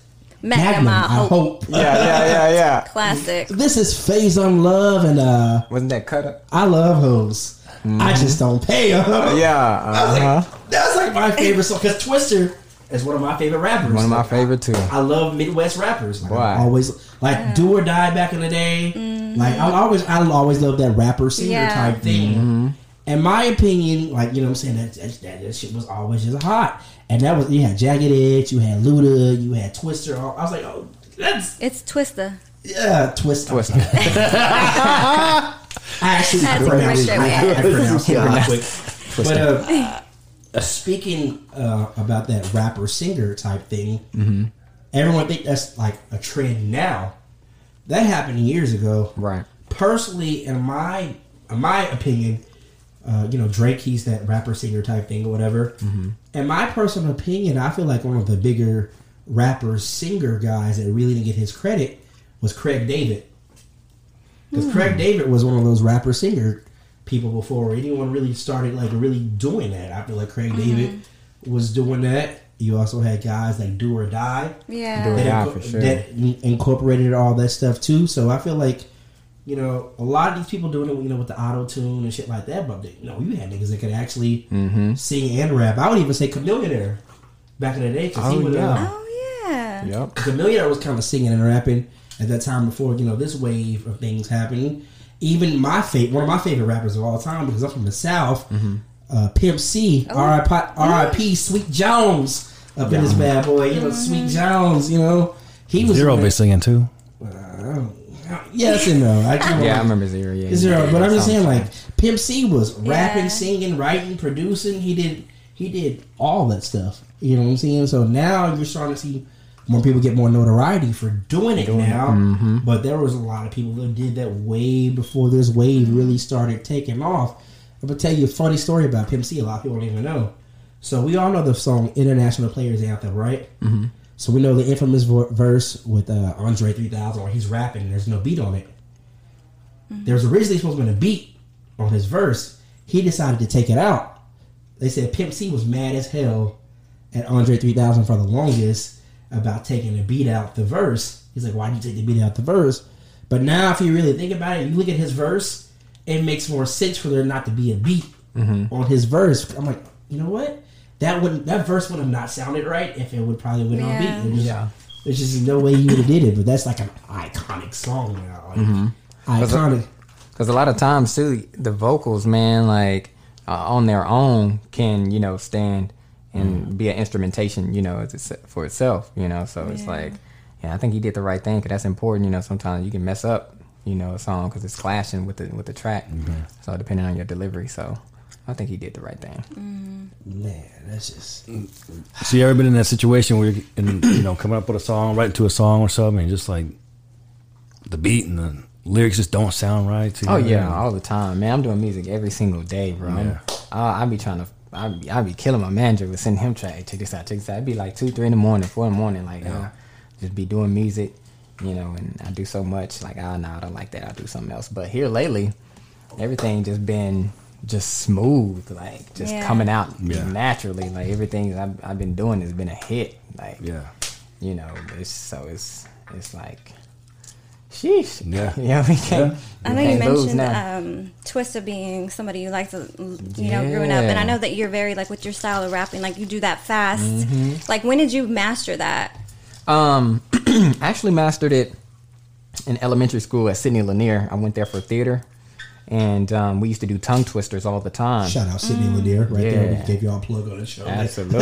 Magnum, I hope. hope. Yeah, yeah, yeah, yeah. [LAUGHS] Classic. This is Phase on Love, and uh, Wasn't that cut up? I love hoes. I just don't pay 'em. Yeah, [LAUGHS] I was uh-huh. like, that's like my favorite song because Twista is one of my favorite rappers. One of my Like, favorite too. I love Midwest rappers. Like, Why? always like do or die back in the day. Like I always, I always love that rapper singer Yeah. type thing. In my opinion, like you know, what I'm saying that that, that, that shit was always just hot. And that was you had Jagged Edge, you had Luda, you had Twista. I was like, oh, that's It's Twista. yeah, Twista. Twista. [LAUGHS] I actually Had to pronounced it. that I, I pronounced it real quick. But uh, speaking uh, about that rapper singer type thing, Mm-hmm. everyone think that's like a trend now. That happened years ago. Right. Personally, in my in my opinion, uh, you know Drake, he's that rapper singer type thing or whatever. Mm-hmm. In my personal opinion, I feel like one of the bigger rapper singer guys that really didn't get his credit was Craig David. Because Craig David was one of those rapper singer people before anyone really started like really doing that. I feel like Craig David was doing that. You also had guys like Do or Die Yeah. Do or that, Die, inco- for sure. that incorporated all that stuff too. So I feel like you know a lot of these people doing it, you know, with the auto tune and shit like that. But they, you know, you had niggas that could actually Mm-hmm. sing and rap. I would even say Chameleon back in the day because he Oh, would. yeah. Uh, Oh yeah. Yep. Chameleon was kind of singing and rapping at that time before you know this wave of things happening. Even my favorite, one of my favorite rappers of all time, because I'm from the South, Mm-hmm. uh, Pimp C, Oh. R.I.P. R.I.P. Sweet Jones up in this bad boy. You know, Sweet Jones. You know, he was Z-Ro one be that- singing too. Yes and no. I can't Yeah, I remember Z-Ro. Yeah, Z-Ro, but I'm just saying, like Pimp C was rapping, Yeah. singing, writing, producing. He did, he did all that stuff. You know what I'm saying? So now you're starting to see more people get more notoriety for doing it now. Mm-hmm. But there was a lot of people that did that way before this wave really started taking off. I'm gonna tell you a funny story about Pimp C. A lot of people don't even know. So we all know the song "International Players Anthem," right? Mm-hmm. So we know the infamous vo- verse with uh, Andre 3000 where he's rapping. and There's no beat on it. There was originally supposed to be a beat on his verse. He decided to take it out. They said Pimp C was mad as hell at Andre 3000 for the longest about taking the beat out the verse. He's like, why did you take the beat out the verse? But now, if you really think about it, you look at his verse, it makes more sense for there not to be a beat on his verse. I'm like, you know what? That wouldn't that verse would have not sounded right if it would probably went Yeah. on beat. There's Yeah. there's just no way you would have did it. But that's like an iconic song now. Like, mm-hmm. iconic. Because a lot of times too, the vocals, man, like uh, on their own, can you know stand and mm-hmm. be an instrumentation, you know, it's, for itself, you know. So it's like, yeah, I think he did the right thing because that's important. You know, sometimes you can mess up, you know, a song because it's clashing with the with the track. Mm-hmm. So depending on your delivery, so I think he did the right thing. Man, that's just So you ever been in that situation where you're in, you know coming up with a song, writing to a song or something, and just like the beat and the lyrics just don't sound right? To Oh you? yeah, all the time, man. I'm doing music every single day, bro. I'm- Yeah. I, I be trying to, I be, I be killing my manager with sending him track. Check this out, check this out. It'd be like two, three in the morning, four in the morning, like yo, just be doing music, you know. And I do so much, like ah, nah, I don't like that. I'll do something else. But here lately, everything just been just smooth, like just Yeah. coming out Yeah. naturally. Like everything I've, I've been doing has been a hit. Like yeah. you know, it's so it's it's like. Sheesh. Yeah. [LAUGHS] Yeah, we can't. I we know you can't lose mentioned um, Twista being somebody you like to, you know, growing up, and I know that you're very like with your style of rapping, like you do that fast. Mm-hmm. Like, when did you master that? Um, [CLEARS THROAT] I actually mastered it in elementary school at Sidney Lanier. I went there for theater, and um, we used to do tongue twisters all the time. shout out Sidney Lanier right there. We gave y'all a plug on the show. Absolutely.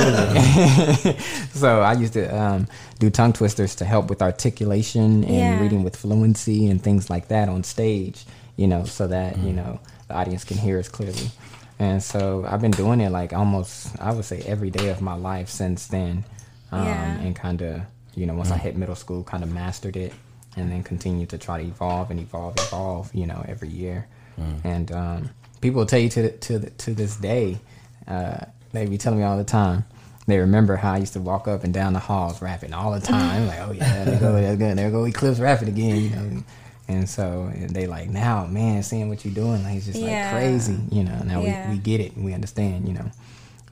[LAUGHS] so I used to um, do tongue twisters to help with articulation and Yeah. reading with fluency and things like that on stage. You know, so that you know the audience can hear us clearly. And so I've been doing it like almost I would say every day of my life since then. Um, Yeah. And kind of you know once I hit middle school, kind of mastered it, and then continued to try to evolve and evolve, evolve. You know, every year. And um, people will tell you to to to this day, uh, they be telling me all the time. They remember how I used to walk up and down the halls rapping all the time. like, oh yeah, there go, [LAUGHS] there go, there go Eclipse rapping again. You know. And so and they like now, man, seeing what you're doing, like it's just Yeah. like crazy, you know. Now Yeah. we, we get it, and we understand, you know.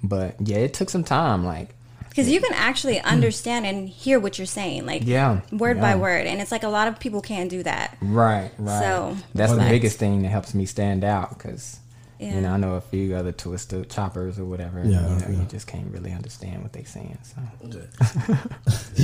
But yeah, it took some time, like Because you can actually understand and hear what you're saying, like Yeah, word by word, and it's like a lot of people can't do that. Right, right. So, that's the biggest thing that helps me stand out because Yeah. you know I know a few other twister choppers or whatever. Yeah, you, know, yeah. you just can't really understand what they're saying. So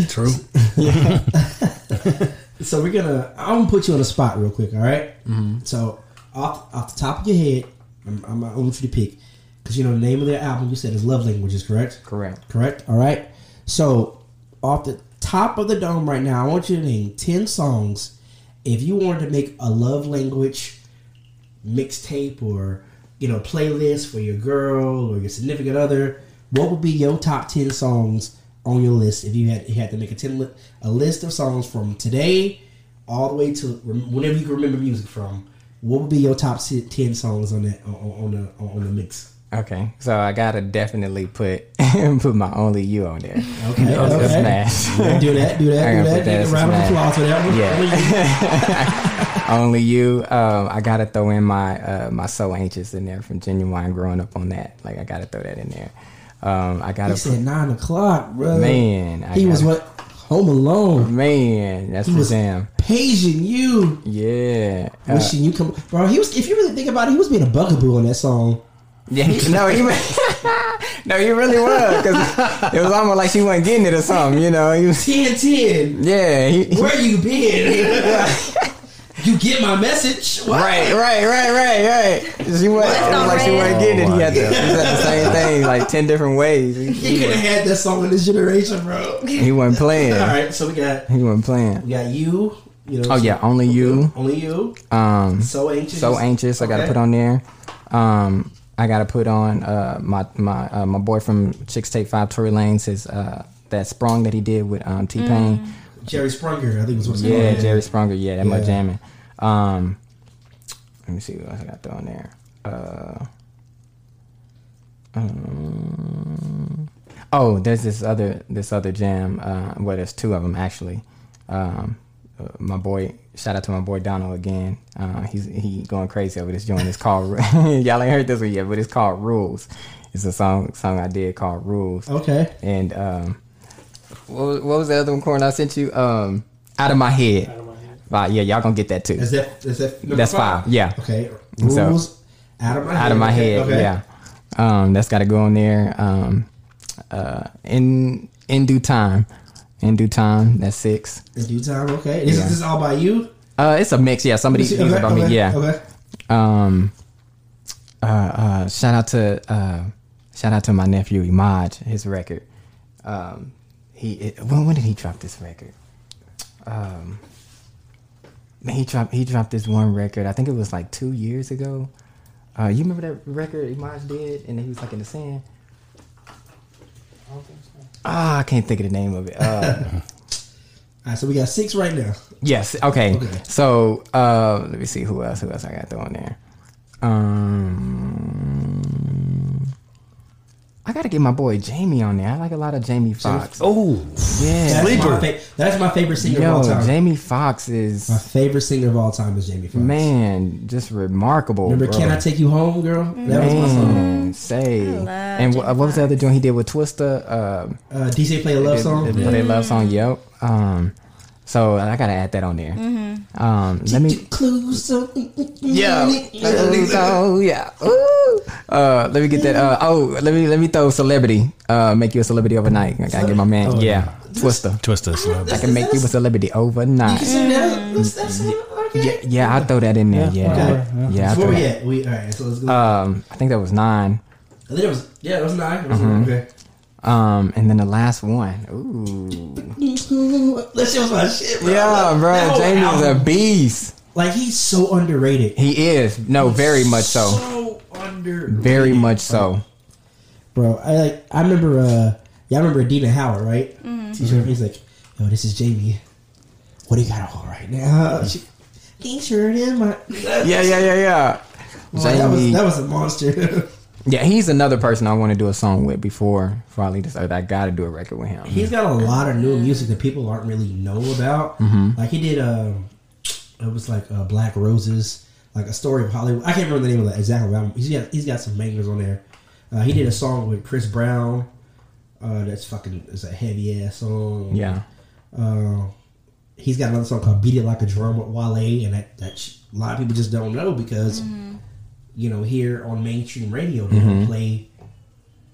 [LAUGHS] True. [LAUGHS] [LAUGHS] So we're gonna. I'm gonna put you on the spot real quick. All right? Mm-hmm. So off off the top of your head, I'm, I'm I want you to pick because you know the name of their album you said is Love Languages, correct? correct. Correct. All right. So off the top of the dome right now, I want you to name ten songs. If you wanted to make a love language mixtape or you know playlist for your girl or your significant other, what would be your top ten songs on your list if you had you had to make a ten li- a list of songs from today all the way to rem- whenever you can remember music from? What would be your top ten songs on that on, on the on the mix? Okay, so I gotta definitely put [LAUGHS] put my only you on there. Okay, That's a okay. smash. Yeah, do that, do that, I do that. put that a a round of applause for that one. Yeah. [LAUGHS] only you. Um, I gotta throw in my uh, my so anxious in there from Ginuwine. Growing up on that, like I gotta throw that in there. Um, I gotta He said nine o'clock, bro. Man, I he was gotta- what? Home Alone. man. That's He the was jam. paging you, Yeah. Uh, wishing you come, bro. He was. If you really think about it, he was being a bugaboo on that song. Yeah. He, [LAUGHS] no, he. [LAUGHS] no, he really was because it was almost like she wasn't getting it or something. You know. He was, 10 10. yeah. He, he- [LAUGHS] Where you been? you get my message? What? Right, right, right, right, right. She was, it was like she wasn't getting it. He had, to, he said the same thing like ten different ways. He, He he, could have had that song in this generation, bro. he wasn't playing. All right, so we got He wasn't playing. we got you. You know. Oh yeah, only you. Only you. Um, So anxious. so anxious. I got to put on there. Um, I got to put on uh, my my uh, my boy from Chixtape Five, Tory Lanez. His uh, that sprung that he did with um, T Pain. Jerry Sprunger, I think was what's Yeah, called. Jerry Sprunger. Yeah, that much Yeah. jamming. Um, let me see what else I got thrown there. Uh, um, oh, there's this other this other jam. Uh, well, there's two of them actually. Um, uh, my boy, shout out to my boy Donald again. Uh, he's he going crazy over this joint. It's called [LAUGHS] y'all ain't heard this one yet, but it's called Rules. It's a song song I did called Rules. Okay. And um, what was, what was the other one, Corn? I sent you um, out of my head. Five. Yeah, y'all gonna get that too. Is that is that That's five, yeah. Okay. So- Rules out of my head. out of my head. okay. Yeah, um, that's got to go on there. Um, uh, in in due time, in due time. That's six. In due time. Okay. This Yeah. is this all by you. Uh, it's a mix. Yeah, somebody Okay, about okay, me. Yeah. Okay. Um, uh, uh, shout out to uh, shout out to my nephew Imaj. His record. Um, he it, when when did he drop this record? Um, he dropped he dropped this one record. I think it was like two years ago. Uh, you remember that record Imaj did, and he was like in the sand. Ah, I can't think of the name of it. Uh, [LAUGHS] All right. So we got six right now. Yes. Okay. Okay. So uh, let me see who else. Who else I got throwing there? Um, I got to get my boy Jamie on there. I like a lot of Jamie Foxx. Oh, yeah. That's Sleeper. my, fa- that's my favorite singer of Yo, all time. Jamie Foxx is my favorite singer of all time is Jamie Foxx. man, just remarkable. Remember bro. "Can I Take You Home, Girl"? That was my song. Man, say. love And Jamie what was the other joint he did with Twista? Uh, Uh, DJ play a love song. They, they love song. Yep. Um, so I gotta add that on there. Um, let me. Clues. So, Yeah. Oh yeah. Uh, let me get that. Uh, oh, let me let me throw celebrity. Uh, make you a celebrity overnight. I gotta get my man. Oh, yeah, Twista. Twista. I can make you a celebrity overnight. Sing that. What's that song? Okay. Yeah, yeah. I'll throw that in there. Yeah, Okay. yeah. I'll Before throw we that. we all right. So let's go. Um, I think that was nine. I think it was yeah, it was nine. It was Mm-hmm. Okay. Um, and then the last one. Ooh. That shit was my shit, bro. Yeah, bro. That whole Jamie's a beast. like he's so underrated. He is. No, very much so. So underrated. Very much so. bro. I like. I remember. uh Y'all remember Adina Howard, right? T-shirt. He's like, "Yo, this is Jamie. What do you got on right now?" [LAUGHS] She, T-shirt in my. Yeah, yeah, yeah, yeah. Boy, that was Jamie. that was a monster. [LAUGHS] Yeah, he's another person I want to do a song with before before I this earth. I got to do a record with him. He's got a lot of new music that people aren't really know about. Like he did, um, it was like uh, Black Roses, like a story of Hollywood. I can't remember the name of that exactly. album. He's got he's got some bangers on there. Uh, he did a song with Chris Brown. Uh, that's fucking it's a heavy ass song. Yeah. Uh, he's got another song called "Beat It Like a Drum" with Wale, and that that sh- a lot of people just don't know because you know here on mainstream radio they don't play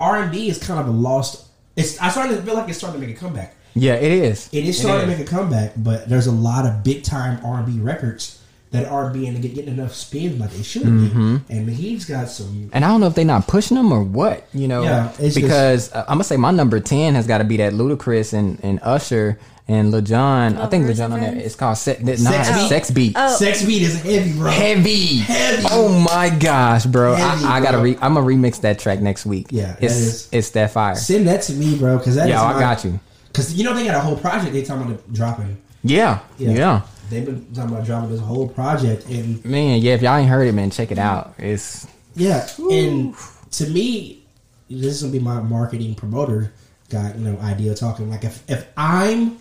R and B is kind of a lost. It's I started to feel like it's starting to make a comeback. Yeah, it is. It is starting is. to make a comeback, but there's a lot of big time R and B records that aren't being get, getting enough spin like they should Mm-hmm. be. And he's got some. And I don't know if they're not pushing them or what, you know. Yeah, because uh, I'm gonna say my number ten has got to be that Ludacris and, and Usher and Lil Jon. I think Lil Lovers Jon on and there. It's called Se- Sex it's Beat? Sex Beat. Oh. Sex beat is heavy, bro. Heavy. Heavy. Oh my gosh, bro! Heavy, I, I gotta. Re- I'm gonna remix that track next week. Yeah, it's is- it's that fire. Send that to me, bro, because that is Yeah, I got you. Because you know they got a whole project they talking about dropping. Yeah, yeah, They've been talking about dropping this whole project, and Man, yeah. If y'all ain't heard it, man, check it out. It's yeah, and to me, this is gonna be my marketing promoter Got you know, idea talking. Like if if I'm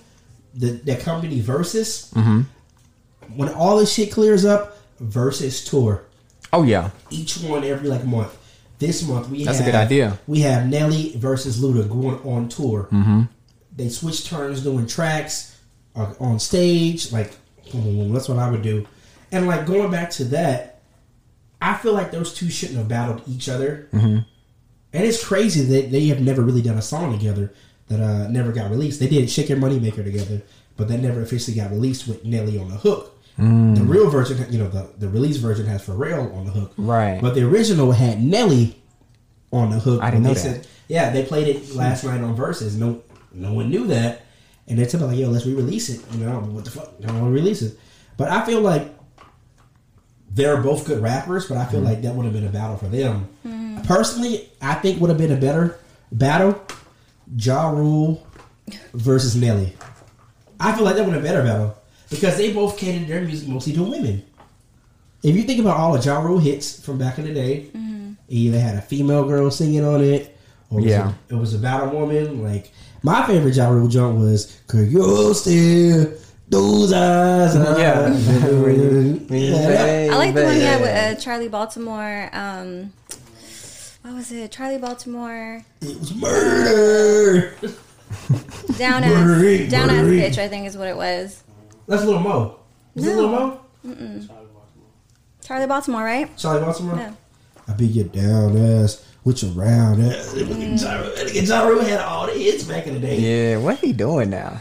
the the company versus when all this shit clears up, versus tour oh yeah, each one every like month. This month we That's a have, good idea. We have Nelly versus Luda going on tour. Mm-hmm. They switch turns doing tracks uh, on stage. Like that's what I would do. And like going back to that, I feel like those two shouldn't have battled each other. Mm-hmm. And it's crazy that they have never really done a song together that uh, never got released. They did "Shake Your Money Maker" together, but that never officially got released with Nelly on the hook. Mm. The real version, you know, the, the release version has Pharrell on the hook, Right. But the original had Nelly on the hook. I didn't They know that. yeah, they played it last night on Versus. No, no one knew that, and they told me like, "Yo, let's re-release it." You know, what the fuck? I don't want to release it, but I feel like they're both good rappers, but I feel like that would have been a battle for them. Personally, I think would have been a better battle: Ja Rule versus Nelly. I feel like that would have been a better battle because they both catered their music mostly to women. If you think about all the Ja Rule hits from back in the day, he either had a female girl singing on it, or it was Yeah. a, it was about a woman. Like my favorite Ja Rule jump was "Cause you're still those eyes." Yeah. [LAUGHS] [LAUGHS] yeah. I like the one he had with uh, Charli Baltimore. Um, what was it? Charli Baltimore. It was murder. Down ass, as down as murdering. bitch. I think is what it was. That's Little Mo. Is it No. Little Mo? Charli Baltimore, right? Charli Baltimore. Yeah. I be your down ass with your round ass. Ja Rule had all the hits back in the day. yeah. What he doing now?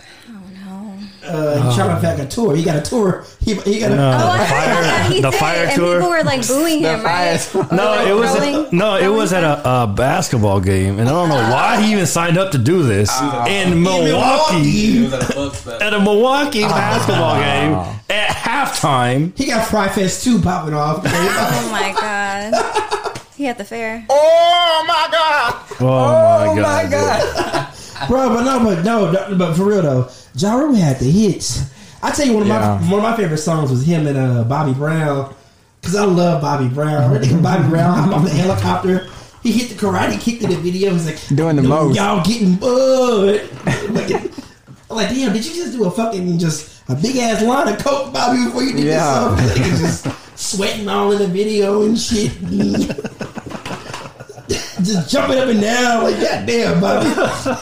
Uh, he trying to back a tour. He got a tour. He, he got a. Oh, [LAUGHS] the heard about fire, He the did, fire and tour. people were like booing him, right? No, it was Rolling- no, it was at a, a basketball game, and I don't know why he even signed up to do this in Milwaukee was at a at a Milwaukee basketball game at halftime. He got Fyre Fest 2 popping off. [LAUGHS] Oh my god. He at the fair. Oh my god! Oh my god. [LAUGHS] Bro, but no, but no, no, but for real though, Ja Rule had the hits. I tell you, one of Yeah. my one of my favorite songs was him and uh, Bobby Brown, because I love Bobby Brown. [LAUGHS] Bobby Brown, I'm off the helicopter. He hit the karate kick in the video. He's like Doing the most. Y'all getting bud. like, I'm like, damn, did you just do a fucking just a big ass line of coke, Bobby, before you did Yeah. this song? Nigga just [LAUGHS] sweating all in the video and shit. [LAUGHS] just jumping up and down like, goddamn, Bobby,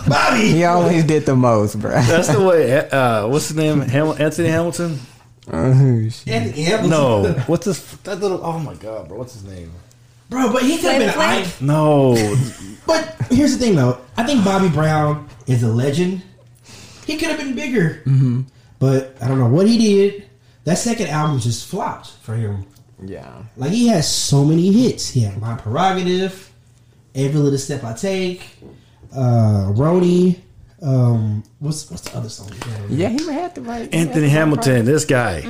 [LAUGHS] Bobby. He always did the most, bro. That's the way. [LAUGHS] Uh, what's his name? Hamil- Anthony Hamilton? Oh, shit. Anthony Hamilton. No, [LAUGHS] what's this? That little. Oh my god, bro! What's his name? Bro, but he could have been Flavor I, No, But here's the thing, though. I think Bobby Brown is a legend. He could have been bigger, Mm-hmm. but I don't know what he did. That second album just flopped for him. Yeah. Like he has so many hits. He had My Prerogative, Every Little Step I Take, uh, Roni. Um, what's what's the other song? Yeah, he had the right. Anthony Hamilton. This guy.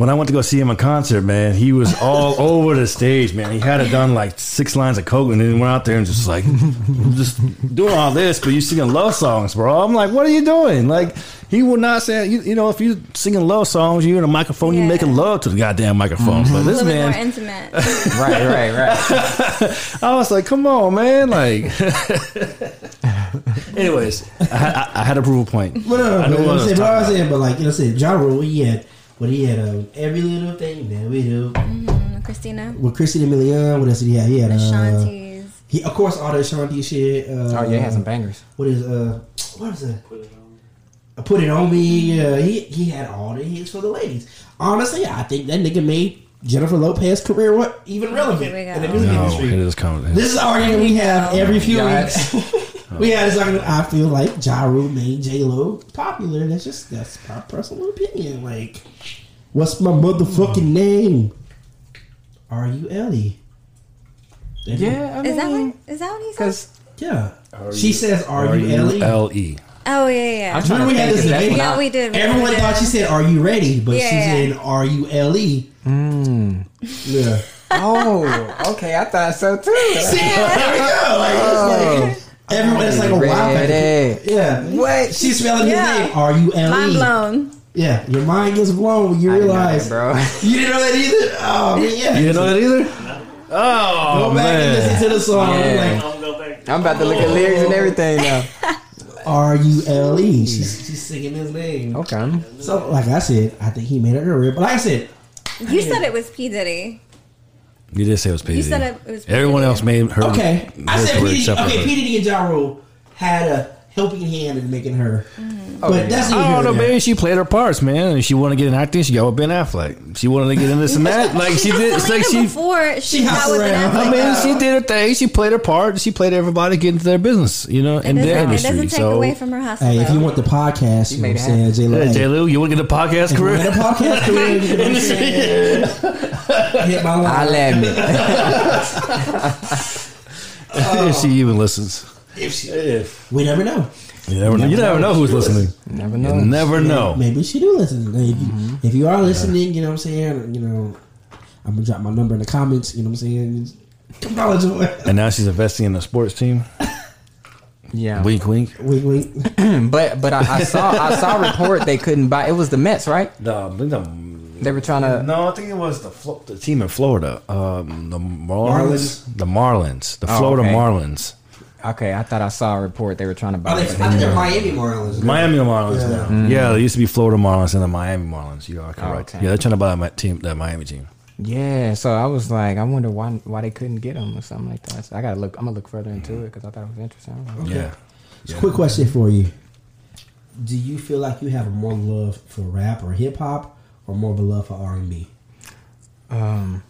When I went to go see him in concert, man, he was all [LAUGHS] over the stage, man. He had it done like six lines of coke, and then went out there and just like, [LAUGHS] just doing all this, but you singing love songs, bro. I'm like, what are you doing? Like, he would not say, you, you know, if you singing love songs, you're in a microphone, you Yeah. making love to the goddamn microphone. But [LAUGHS] this little bit more man, intimate. Right, right, right. I was like, come on, man. Like, anyways, I, had- I, I had a proof point. But no, no, I know but, what I I'm was saying, but talking I was about. saying, but like you know, saying Ja Rule, he had what he had um, every little thing that we do Mm, Christina. with Christina Milian. What else did he have? He had uh, Ashanti's. he of course all the Ashanti shit. Uh, Oh yeah, he had some bangers. What is uh what is it? I put it on me. Uh, he he had all the hits for the ladies. Honestly, I think that nigga made Jennifer Lopez's career what even relevant Here we go. in the music No, industry. it is coming. This is the argument we have every few Yes. [LAUGHS] weeks. we had this argument. I feel like Ja Rule made J Lo popular. That's just that's my personal opinion. Like What's my motherfucking name? R U L E. Yeah, I mean, Is that what? Is that what he said? Because Yeah. She says R U L E. L E. Oh yeah, yeah. I'm Remember we had this if debate? what yeah, I- we did. Everyone did. thought she said "Are you ready?" But Yeah. she said "Are you Ellie?" Mm. Yeah. Oh, okay. I thought so too. [LAUGHS] there we go. Like, it's like everyone, it's like a wow. Ready. Yeah. What? She's spelling Yeah. his name Are R U L Mind E. blown. Yeah, your mind gets blown when you I didn't know realize. that, bro. You didn't know that either. Oh man, yeah. [LAUGHS] You didn't know that either? Oh Go back and listen to the song. Yeah. I'm. I'm about to look at lyrics and everything now. [LAUGHS] R U L E. She's she's singing his name. Okay. So, like I said, I think he made it earlier. But like I said, You said it was P Diddy. You did say it was P. You said it was P. Everyone else made her. okay, I said word P Diddy, except okay. P Diddy and Ja Rule had a helping hand in making her. Mm-hmm. But Okay. that's I don't know, nor there. baby. She played her parts, man. And she wanted to get in acting. She got with Ben Affleck. She wanted to get in this and that. [LAUGHS] Like she did. It's like Selena she. before she, She got hopped with around. Ben I mean, she did her thing. She played her part. She played everybody get into their business, you know, It in doesn't, their it industry. doesn't take so, away from her hustle. Hey, if you want the podcast, you know what I'm saying, J Lo. yeah, J. Lou, you want to get the podcast if you want career? the podcast [LAUGHS] career, you know what I'm saying? Hit my line. I'll admit. if she even listens. If she- we never know. You never, know. you never know who's listening. Never You know. never know. Maybe she do listen. Hey, If, you, if you are listening, you know what I'm saying. You know, I'm gonna drop my number in the comments. You know what I'm saying. Just Acknowledge it. And now she's investing in the sports team. [LAUGHS] Yeah. Wink, wink. Wink, wink. [CLEARS THROAT] But but I, I saw I saw a report they couldn't buy. It was the Mets, right? The, the, They were trying to. no, I think it was the Flo- the team in Florida. Um, the Marlins. Marlins? The Marlins. The Oh, Florida okay. Marlins. Okay, I thought I saw a report they were trying to buy. think, it. I think they're Miami Marlins. Miami Marlins Yeah. now. Yeah, they used to be Florida Marlins and the Miami Marlins. You are correct. Oh, okay. Yeah, they're trying to buy that team, that Miami team. Yeah, so I was like, I wonder why why they couldn't get them or something like that. So I gotta look. I'm gonna look further into it because I thought it was interesting. I was like, Yeah. Quick question for you: Do you feel like you have more love for rap or hip hop, or more of a love for R and B? Um,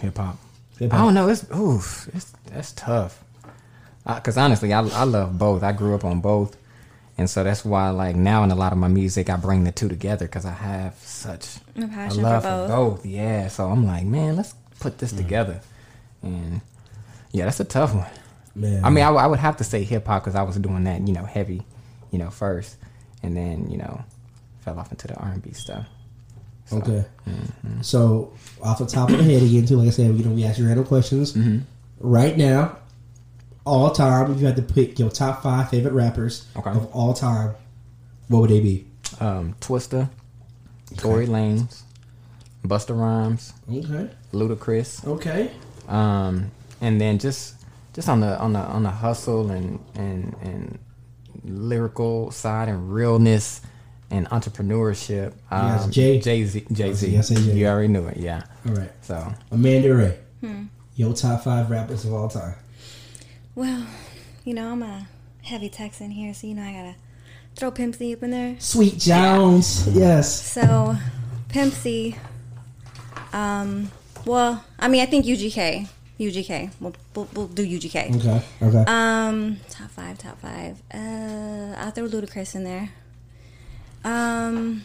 hip hop. Hip I hop. don't know. It's oof. It's that's tough. Because honestly, I I love both. I grew up on both, and so that's why like now in a lot of my music, I bring the two together because I have such A a passion love for for both. both. Yeah. So I'm like, man, let's put this mm. together, and yeah, that's a tough one. Man, I mean, I, I would have to say hip hop because I was doing that, you know, heavy, you know, first, and then you know, fell off into the R and B stuff. So, Okay. Mm-hmm. So off the top of the head again, too. Like I said, you know, we ask you random questions. Mm-hmm. Right now, all time, if you had to pick your top five favorite rappers Okay. of all time, what would they be? Um, Twista, Tory Lanez, Busta Rhymes, Okay. Ludacris, Okay. um, and then just just on the on the on the hustle and and and lyrical side and realness and entrepreneurship. Yes, Um, Jay. Jay Z, Jay Z. Yes, Jay. You already knew it, yeah. All right. So Amanda Ray. Your top five rappers of all time. Well, you know, I'm a heavy Texan here, so you know I gotta throw Pimp C up in there. Sweet Jones. Yes. So, Pimp C. Um, well, I mean, I think UGK. UGK. We'll, we'll, we'll do UGK. Okay. Okay. Um, top five, top five. Uh, I'll throw Ludacris in there. Um,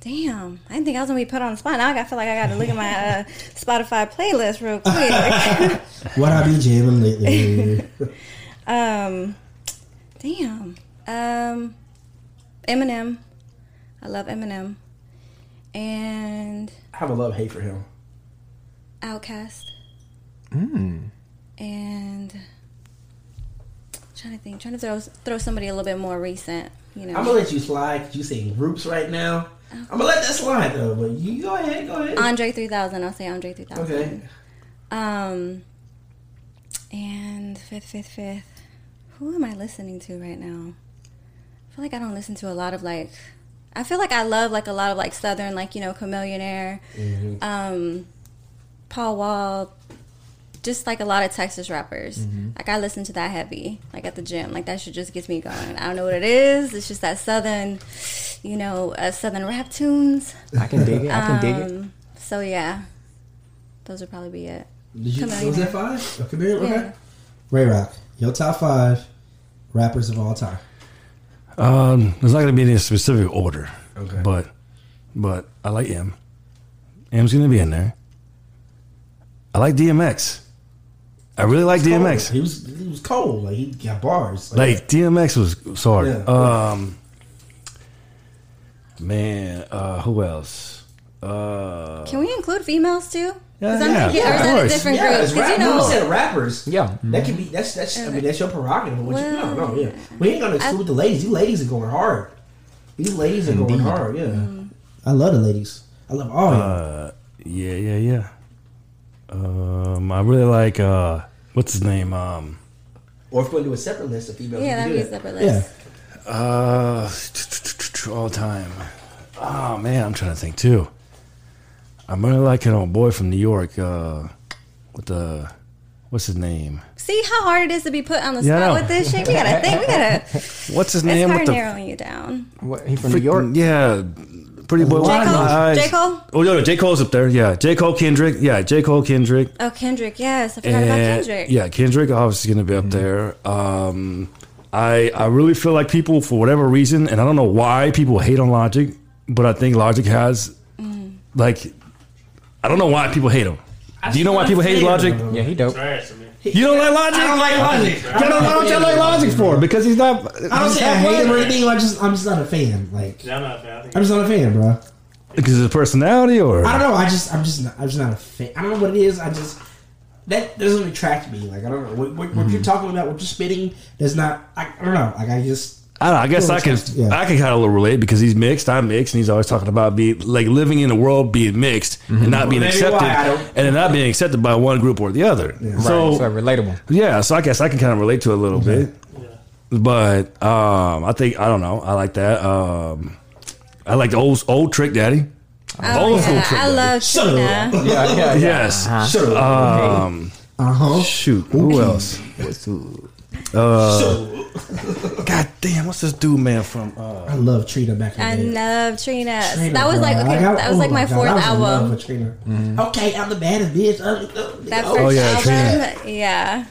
damn, I didn't think I was gonna be put on the spot. Now I got feel like I got to look at my uh, Spotify playlist real quick. [LAUGHS] what I been jamming lately? [LAUGHS] um, damn. Um, Eminem. I love Eminem. And I have a love hate for him. OutKast. mm, And trying to think, trying to throw throw somebody a little bit more recent. You know, I'm gonna let you slide. You saying groups right now. I'm gonna let that slide though. But you go ahead. Go ahead. Andre 3000. I'll say Andre 3000. Okay. Um, and fifth, fifth, fifth. Who am I listening to right now? I feel like I don't listen to a lot of like. I feel like I love like a lot of like southern, like you know, Chamillionaire, um, Paul Wall, just like a lot of Texas rappers. Like I listen to that heavy, like at the gym. Like that shit just gets me going. I don't know what it is. It's just that southern, you know, uh, southern rap tunes. I can dig it. I can dig it. Um, So yeah, those would probably be it. Did you? Chameleon. Was that five? Okay. Chameleon? Okay. Yeah. Ray Rock. Your top five rappers of all time. Um, there's not going to be any specific order. Okay. But but I like M. M's gonna be in there. I like DMX. I really like DMX. He was he was cold. Like he got bars. Like DMX was sorry. Yeah. Um, man, uh, who else? Uh, Can we include females too? Yeah, I'm yeah, thinking, yeah, or of is that a course. different yeah, group? it's Because rap. you know, we said rappers. Yeah. That can be that's that's I mean that's your prerogative. What you Well, no no yeah. We ain't gonna exclude the ladies. These ladies are going hard. These ladies are going hard. Yeah. Mm. I love the ladies. I love all of them. uh, yeah, yeah, yeah. Um, I really like uh, what's his name? Um, Or if we do a separate list of females, yeah, that'd be a do separate Yeah. list. uh, all the time. Oh man, I'm trying to think too. I'm really liking old boy from New York. Uh, with the what's his name? See how hard it is to be put on the spot know. with this shit. We gotta think. We gotta. [LAUGHS] What's his It's name? hard With the narrowing you down. What, he from New York? Yeah, pretty boy. J. Why Cole? my eyes- J. Cole? Oh no, no, J Cole's up there. Yeah, J Cole, Kendrick. Yeah, J Cole, Kendrick. Oh, Kendrick. Yes, I forgot about Kendrick. yeah, Kendrick obviously going to be up there. Um, I I really feel like people for whatever reason, and I don't know why people hate on Logic, but I think Logic has like I don't know why people hate him. Do you know why people hate Logic? Yeah, he dope. Trash to me. You don't like Logic? I don't like Logic. I don't know what you like Logic for because he's not. I don't say I hate him or anything. I just I'm just not a fan. Like Yeah, I'm not a fan. I think I'm just not a fan, bro. because his personality, or I don't know. I just I'm just not, I'm just not a fan. I don't know what it is. I just that doesn't attract me. Like I don't know what, what, what you're mm-hmm. talking about. What you're spitting does not. I, I don't know. Like I just I don't know. I guess I can Yeah. I can kind of relate because he's mixed. I'm mixed, and he's always talking about being like living in a world being mixed and not being Maybe accepted, why and then not being accepted by one group or the other. Right, So so relatable. yeah, so I guess I can kind of relate to it a little bit. But um, I think I don't know. I like that. Um, I like the old old Trick Daddy. Oh, Old school. Trick I Daddy. love Shut [LAUGHS] up. Yeah, yeah, yeah. Yes. Uh-huh. shut up. Um, Uh huh. shoot. Who else? Uh, [LAUGHS] God damn, what's this dude man from? Uh, I love Trina back in the day. I love Trina. Trina, that was bro. like okay. Got- that was oh like my God, fourth I was in love album. with Trina. Okay, I'm the baddest bitch. That oh, first Oh, yeah, album. Trina. Yeah.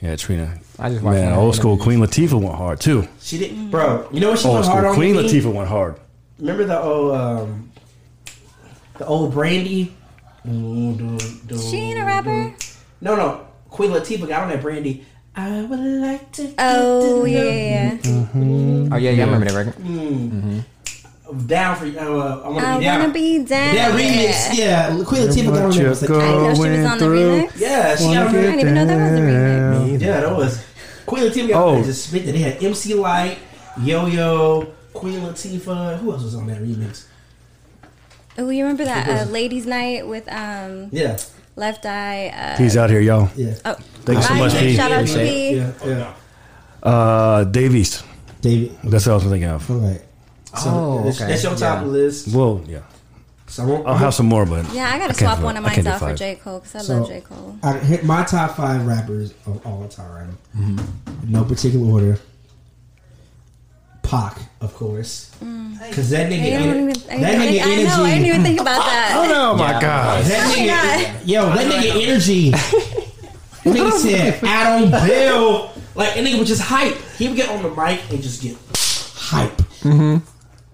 yeah, Trina. I just watched Man, old her school. Queen Latifah went hard too. She did, bro. You know what she Old went hard on? Queen with me? Latifah went hard. Remember the old um, the old Brandy? She ain't a rapper. No, no. Queen Latifah got on that Brandy. I would like to. Oh to yeah, know yeah. you. Oh yeah, yeah, I remember that record. Down for. Uh, I want to be down. wanna be down. That remix, yeah. Queen Latifah got on there. you It's like, I didn't know she was on the through. remix. yeah, she got on I there. didn't even know that was a remix. Yeah, that was Queen Latifah got Oh. on there just spit that. They had MC Lyte, Yo Yo, Queen Latifah. Who else was on that remix? Oh, you remember that uh, ladies' night with um Yeah, Left Eye? Uh, He's out here, y'all. yeah, oh, Thank you so much, P. Shout out to Appreciate P. yeah, yeah. Uh, Dave East. David. That's what I was thinking of. All right. So Oh, that's, okay. that's your top Yeah. list. Well, yeah. So I'm, gonna- I'll have some more, but Yeah, I gotta can't swap one of mine can't out for. J Cole because I So- love J Cole. I hit my top five rappers of all time. In no particular order. Pac, of course, because that nigga, Mm. I don't ener- even. I, that I, nigga I know. I didn't energy, even think about that. [LAUGHS] Oh no, my god! that Oh my nigga, yo, that nigga energy. That nigga said, "I don't bill." Like that nigga would just hype. He would get on the mic and just get hype.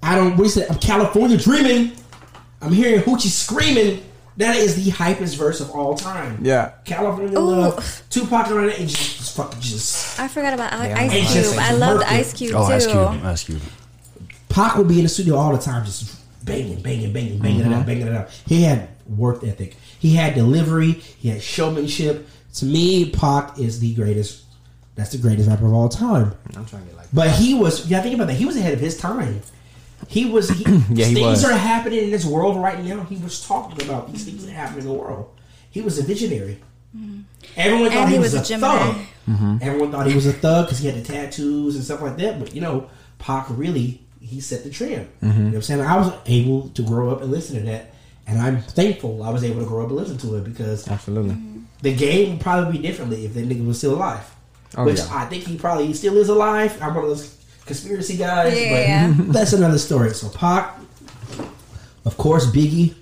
I don't. What he said? I'm California dreaming. I'm hearing Hoochie screaming. That is the hypest verse of all time. Yeah. California Ooh. love. Tupac on it and just, just fucking just. I forgot about Yeah. Ice It's Cube. just I loved. Ice Cube Oh, too. Ice Cube, Ice Cube. Pac would be in the studio all the time, just banging, banging, banging, banging it out, mm-hmm. banging it out. He had work ethic. He had delivery. He had showmanship. To me, Pac is the greatest. That's the greatest rapper of all time. I'm trying to get like. But he was. Yeah, think about that. He was ahead of his time. He was. He, [CLEARS THROAT] Yeah, he things was. are happening in this world right now. He was talking about these things that happen in the world. He was a visionary. Mm-hmm. Everyone thought And he, he was, was a, a thug. Gemini. Everyone thought he was a thug because he had the tattoos and stuff like that. But you know, Pac really he set the trend. Mm-hmm. You know what I'm saying? I was able to grow up and listen to that, and I'm thankful I was able to grow up and listen to it because Absolutely. the game would probably be differently if that nigga was still alive. Oh, Which yeah. I think he probably still is alive. I'm one of those conspiracy guys, Yeah. but [LAUGHS] that's another story. So Pac, of course, Biggie.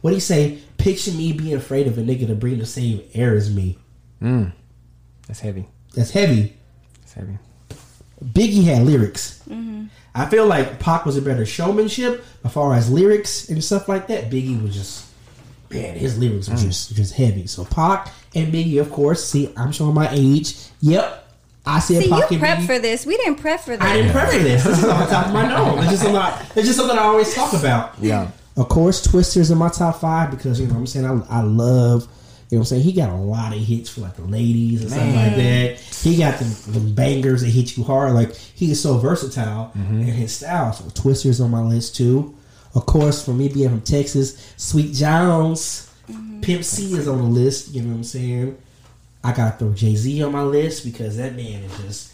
What do you say? Picture me being afraid of a nigga to breathe the same air as me. Mm. That's heavy. That's heavy. That's heavy. Biggie had lyrics. I I feel like Pac was a better showmanship as far as lyrics and stuff like that. Biggie was just man, his lyrics were just just heavy. So Pac and Biggie, of course. See, I'm showing my age. Yep, I said See, Pac you and prepped for this. We didn't prep for this. I didn't prep for this. This is on top of my nose. It's just something. It's just something I always talk about. Yeah. Of course, Twista's in my top five because you know what I'm saying I, I love. You know what I'm saying? He got a lot of hits for like the ladies and stuff like that. He got the, them bangers that hit you hard. Like he is so versatile mm-hmm. in his style. So Twista's on my list too. Of course, for me being from Texas, Sweet Jones, mm-hmm. Pimp C is on the list. You know what I'm saying? I gotta throw Jay Z on my list because that man is just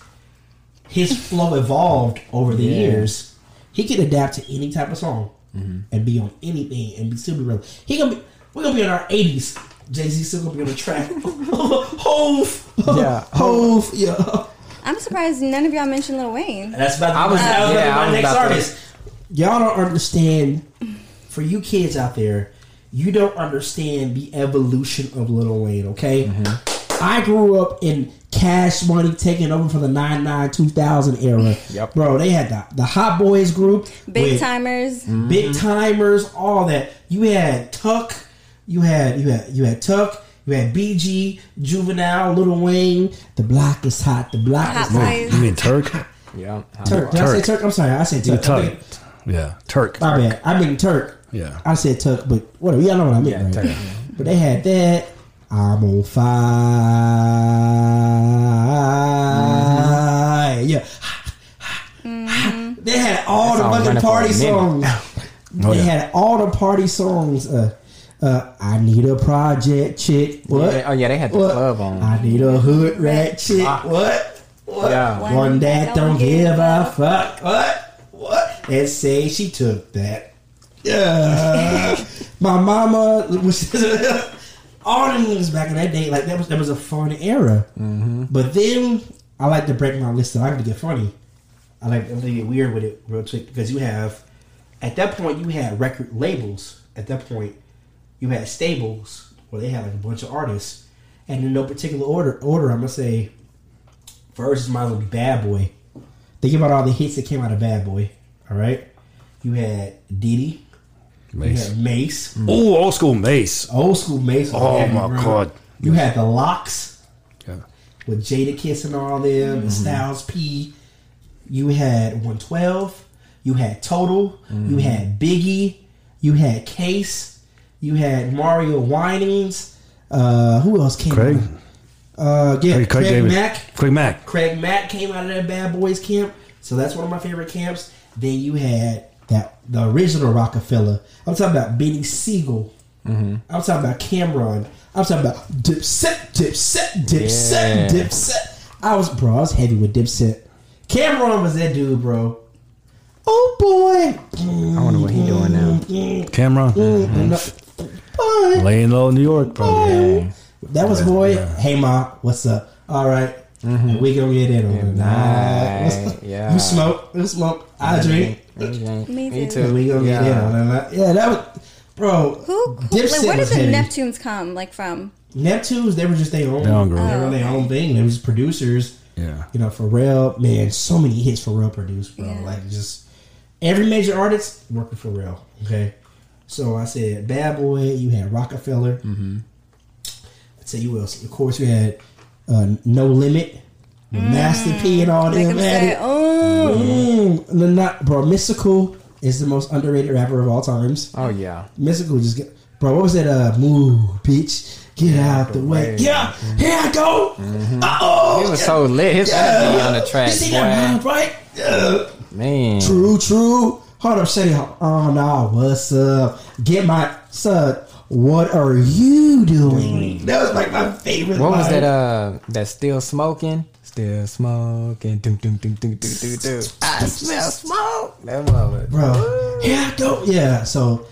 his flow evolved over the Yeah. years. He can adapt to any type of song mm-hmm. and be on anything and be still be relevant. He gonna be we're gonna be in our eighties. Jay Z still gonna be on the track. [LAUGHS] Hove, Yeah. [LAUGHS] Hove, yeah. I'm surprised none of y'all mentioned Lil Wayne. That's about I was- that was yeah, I my was next about to- artist. Y'all don't understand. For you kids out there, you don't understand the evolution of Lil Wayne. Okay, mm-hmm. I grew up in Cash Money taking over for the 99 2000 era. Yep. bro. They had the the Hot Boys group, Big with timers. Mm-hmm. Big Tymers, all that. You had Tuck, you had you had you had Tuck. You had BG, Juvenile, Little Wayne. The block is hot. The block Hot is hot. boys. You mean Turk? Yeah. Turk. Did I say Turk? I'm sorry. I said Yeah, Turk. I Turk. mean- Yeah, Turk. My bad. I mean Turk. Yeah. I said Tuck, but whatever. Y'all know what I mean, Yeah, right? Turk. But they had that. I'm on fire. Yeah. They had all That the fucking party songs. [LAUGHS] Oh, they yeah. had all the party songs. Uh, uh, I need a project chick. What? Yeah, oh, yeah, they had the What? club on. I need a hood rat chick. Ah. What? What? Yeah. One that don't give a fuck. What? What? And say she took that. Yeah. [LAUGHS] My mama was [LAUGHS] all the niggas back in that day. Like that was that was a fun era. Mm-hmm. But then I like to break my list. I like to get funny. I like to get weird with it real quick because you have at that point you had record labels. At that point, you had stables where they had like a bunch of artists, and in no particular order. Order, I'm gonna say first is will be Bad Boy. Think about all the hits that came out of Bad Boy. All right, you had Diddy, you Mase. had Mase, Oh, old school Mase. old school Mase. Oh, my. God. You had the LOX Yeah. with Jadakiss and all them, and Styles P. You had 112. You had Total. You had Biggie. You had Case. You had Mario Winans. Uh, who else came? Craig. out? Uh, yeah, Craig- Craig, Craig Mack. Craig Mack. Craig Mack came out of that Bad Boys camp, so that's one of my favorite camps. Then you had that the original Rockefeller. I'm talking about Beanie Sigel. Mm-hmm. I'm talking about Cam'ron. I'm talking about Dipset, Dipset, Dipset, Yeah. Dipset. I was bro. I was heavy with Dipset. Cam'ron was that dude, bro. Oh boy. I wonder what he doing now. Cam'ron. Mm-hmm. Mm-hmm. Boy. Laying low in New York, bro. Boy. That was boy. Hey ma, what's up? All right. We gonna get in on it. Nice. Nah. Yeah. You smoke. You smoke. I drink. Me, Me Me too. too. We gonna get in Yeah. on. Yeah, that was, bro. Who? who like, where did the heavy. Neptunes come? Like from? Neptunes, they were just their own. Their own group. They were their own thing. They were just producers. Yeah. You know, Pharrell, man, so many hits for Pharrell produced, bro. Yeah. Like just every major artist working for Pharrell. Okay, so I said Bad Boy. You had Rockefeller. Mm-hmm. I'd say you else. Of course, you had uh, No Limit, with Master P, and all Mm. Make them. them had say, it. "Oh, Mm, the not, bro. Mystikal is the most underrated rapper of all times. Oh yeah. Mystikal just get, bro. What was that? Uh, move, bitch. Get out the way. way. Yeah, here I go. Uh-oh. He was so lit. His energy on the track, You see that boy. right? Yeah. Man. True, true. Hold up, Shady. Oh no, what's up? Get my son. What are you doing? That was like my favorite. What was that? Uh, that still smoking. Still smoking. Doom, doom, doom, doom, doom, doom, doom. I smell smoke. That was bro? Yeah, I go. Yeah. So,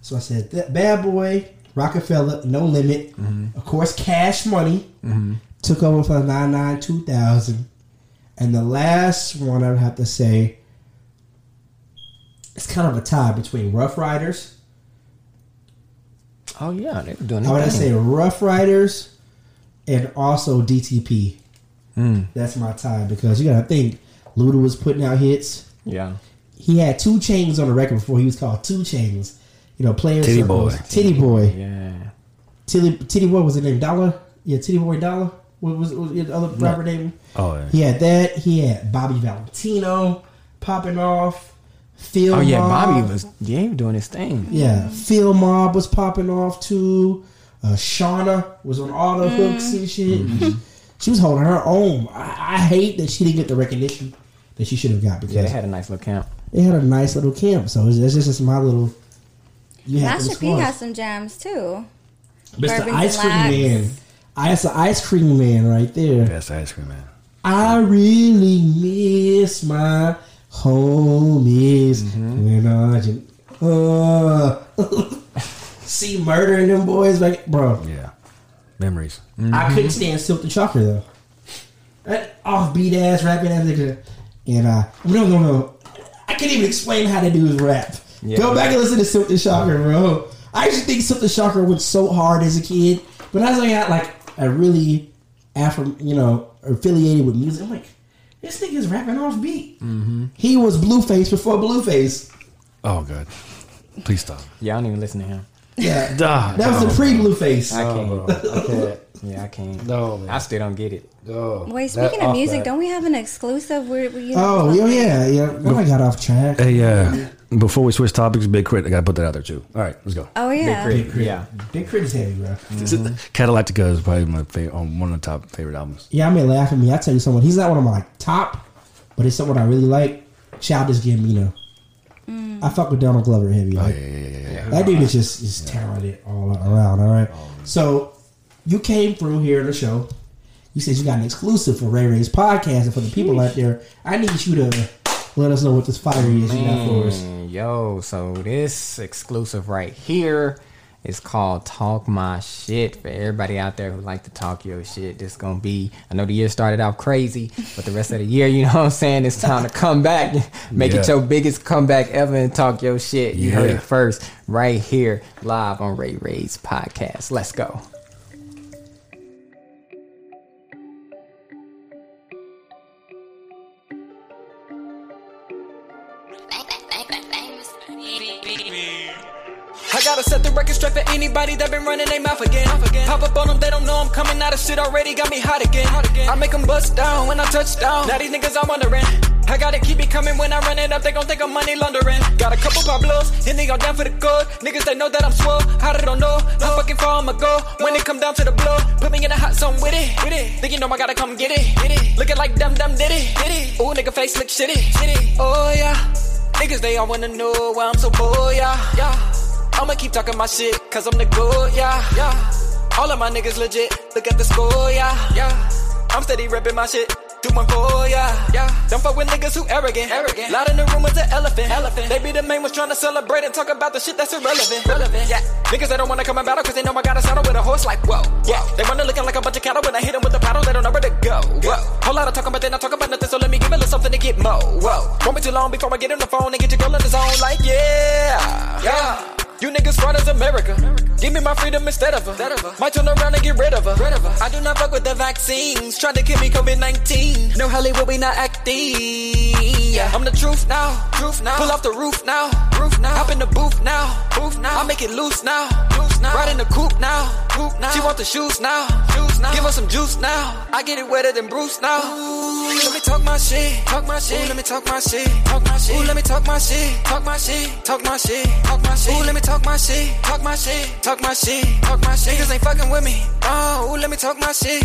so I said that bad boy, Rockefeller, No Limit, mm-hmm. of course, Cash Money mm-hmm. took over for the 99 2000, and the last one I would have to say. It's kind of a tie between Ruff Ryders. Oh yeah, they were doing. I would their say. Ruff Ryders and also DTP. Mm. That's my time because you gotta think Luda was putting out hits. Yeah. he had two chains on the record before he was called 2 Chainz. You know, players Titty circles. Boy. Tity Boi, Yeah. Titty Tity Boi was his name Dollar. Yeah, Tity Boi Dollar. What was, what was the other rapper name? Oh, yeah. He had that. He had Bobby Valentino popping off. Phil. Oh yeah, Mob. Bobby was yeah he was doing his thing. Yeah, Field Mob was popping off too. Uh, Shawnna was on all the hooks and shit. Mm-hmm. She was holding her own. I, I hate that she didn't get the recognition that she should have got because Yeah, they had a nice little camp. they had a nice little camp. So it's, it's just it's my little. You Master P has some jams too. Mr. Bourbons Ice and Cream Lags. Man. Ice the Ice Cream Man right there. Best ice cream man. I really miss my homies when I just uh, [LAUGHS] see murdering them boys like bro. Yeah. Memories. I couldn't stand Silk the Shocker though. That offbeat ass rapping ass nigga. And uh no no no. I can't even explain how to do his rap. Yeah. Go back and listen to Silk the Shocker, bro. I used to think Silk the Shocker went so hard as a kid, but as I got like a really Afro, you know, affiliated with music, I'm like, this nigga's rapping off beat. He was Blueface before Blueface. Oh, God. Please stop. Yeah, I don't even listen to him. Yeah, [LAUGHS] Duh. that was the pre Blueface. I can't. bro. I can't. Yeah, I can't. No, man. I still don't get it. Oh, Wait, speaking of music, that. don't we have an exclusive where where you? Oh, yeah, yeah, yeah. Well, I got off track. Hey, uh, before we switch topics, Big K.R.I.T., I got to put that out there, too. All right, let's go. Oh yeah. Big Crit. Yeah. Big K.R.I.T. is heavy, bro. Cadillactica is probably my favorite, um, one of the top favorite albums. Yeah, I may laugh at me. I tell you someone, he's not one of my top, but it's someone I really like. Childish Gambino. I fuck with Donald Glover heavy. Oh, yeah, yeah, yeah, yeah. That dude is just is talented all around. All right. So you came through here in the show. You said you got an exclusive for Ray Ray's podcast, and for the people out there, I need you to let us know what this fire is you got for us. Yo, so this exclusive right here is called Talk My Shit. For everybody out there who like to talk your shit, this gonna be I know the year started out crazy, but the rest of the year, you [LAUGHS] know what I'm saying, it's time to come back. [LAUGHS] Make it your biggest comeback ever and talk your shit. You heard it first, right here, live on Ray Ray's podcast. Let's go. I gotta set the record straight for anybody that been running their mouth again. Pop up on them, they don't know I'm coming out of shit already. Got me hot again. I make them bust down when I touch down. Now these niggas are wondering. I gotta keep it coming when I run it up. They gon' think I'm money laundering. Got a couple Pablos, and they all down for the good. Niggas, they know that I'm swole. How they don't know? How fucking far I'ma go when it come down to the blow. Put me in a hot zone with it. With it. Think you know I gotta come get it. It. Looking like dumb dumb did it. Did it. Ooh, nigga face look shitty. Shitty. Oh yeah. Niggas, they all wanna know why I'm so bold, yeah. Yeah. I'ma keep talking my shit, cause I'm the goat, yeah, yeah. All of my niggas legit, look at the score, yeah, yeah. I'm steady repping my shit, 214, yeah, yeah. Don't fuck with niggas who arrogant, arrogant. Loud in the room as an elephant, elephant. They be the main ones trying to celebrate and talk about the shit that's irrelevant, relevant, yeah. Niggas they don't wanna come and battle cause they know I got a saddle with a horse like, whoa, yeah. They wanna looking like a bunch of cattle when I hit them with the paddle, they don't know where to go, whoa. Whole lot of talking, but they not talking about nothing, so let me give a little something to get mo, whoa. Won't be too long before I get on the phone and get your girl in the zone like, yeah, yeah. You niggas fraud as America. Give me my freedom instead of her. Might turn around and get rid of her. I do not fuck with the vaccines. Trying to give me COVID 19. No Hollywood, we not acting. I'm the truth now. Truth now. Pull off the roof now. Roof now. Hop in the booth now. Booth now. I make it loose now. Loose now. Ride in the coupe now. Coupe now. She want the shoes now. Shoes now. Give her some juice now. I get it wetter than Bruce now. Ooh, let me talk my shit. Talk my shit. Ooh, let me talk my shit. Talk my shit. Ooh, let me talk my shit. Talk my shit. Talk my shit. Talk my shit. Ooh, let me talk my shit. Talk my shit. Talk my shit. Talk my shit. Niggas ain't fucking with me. Oh, let me talk my shit.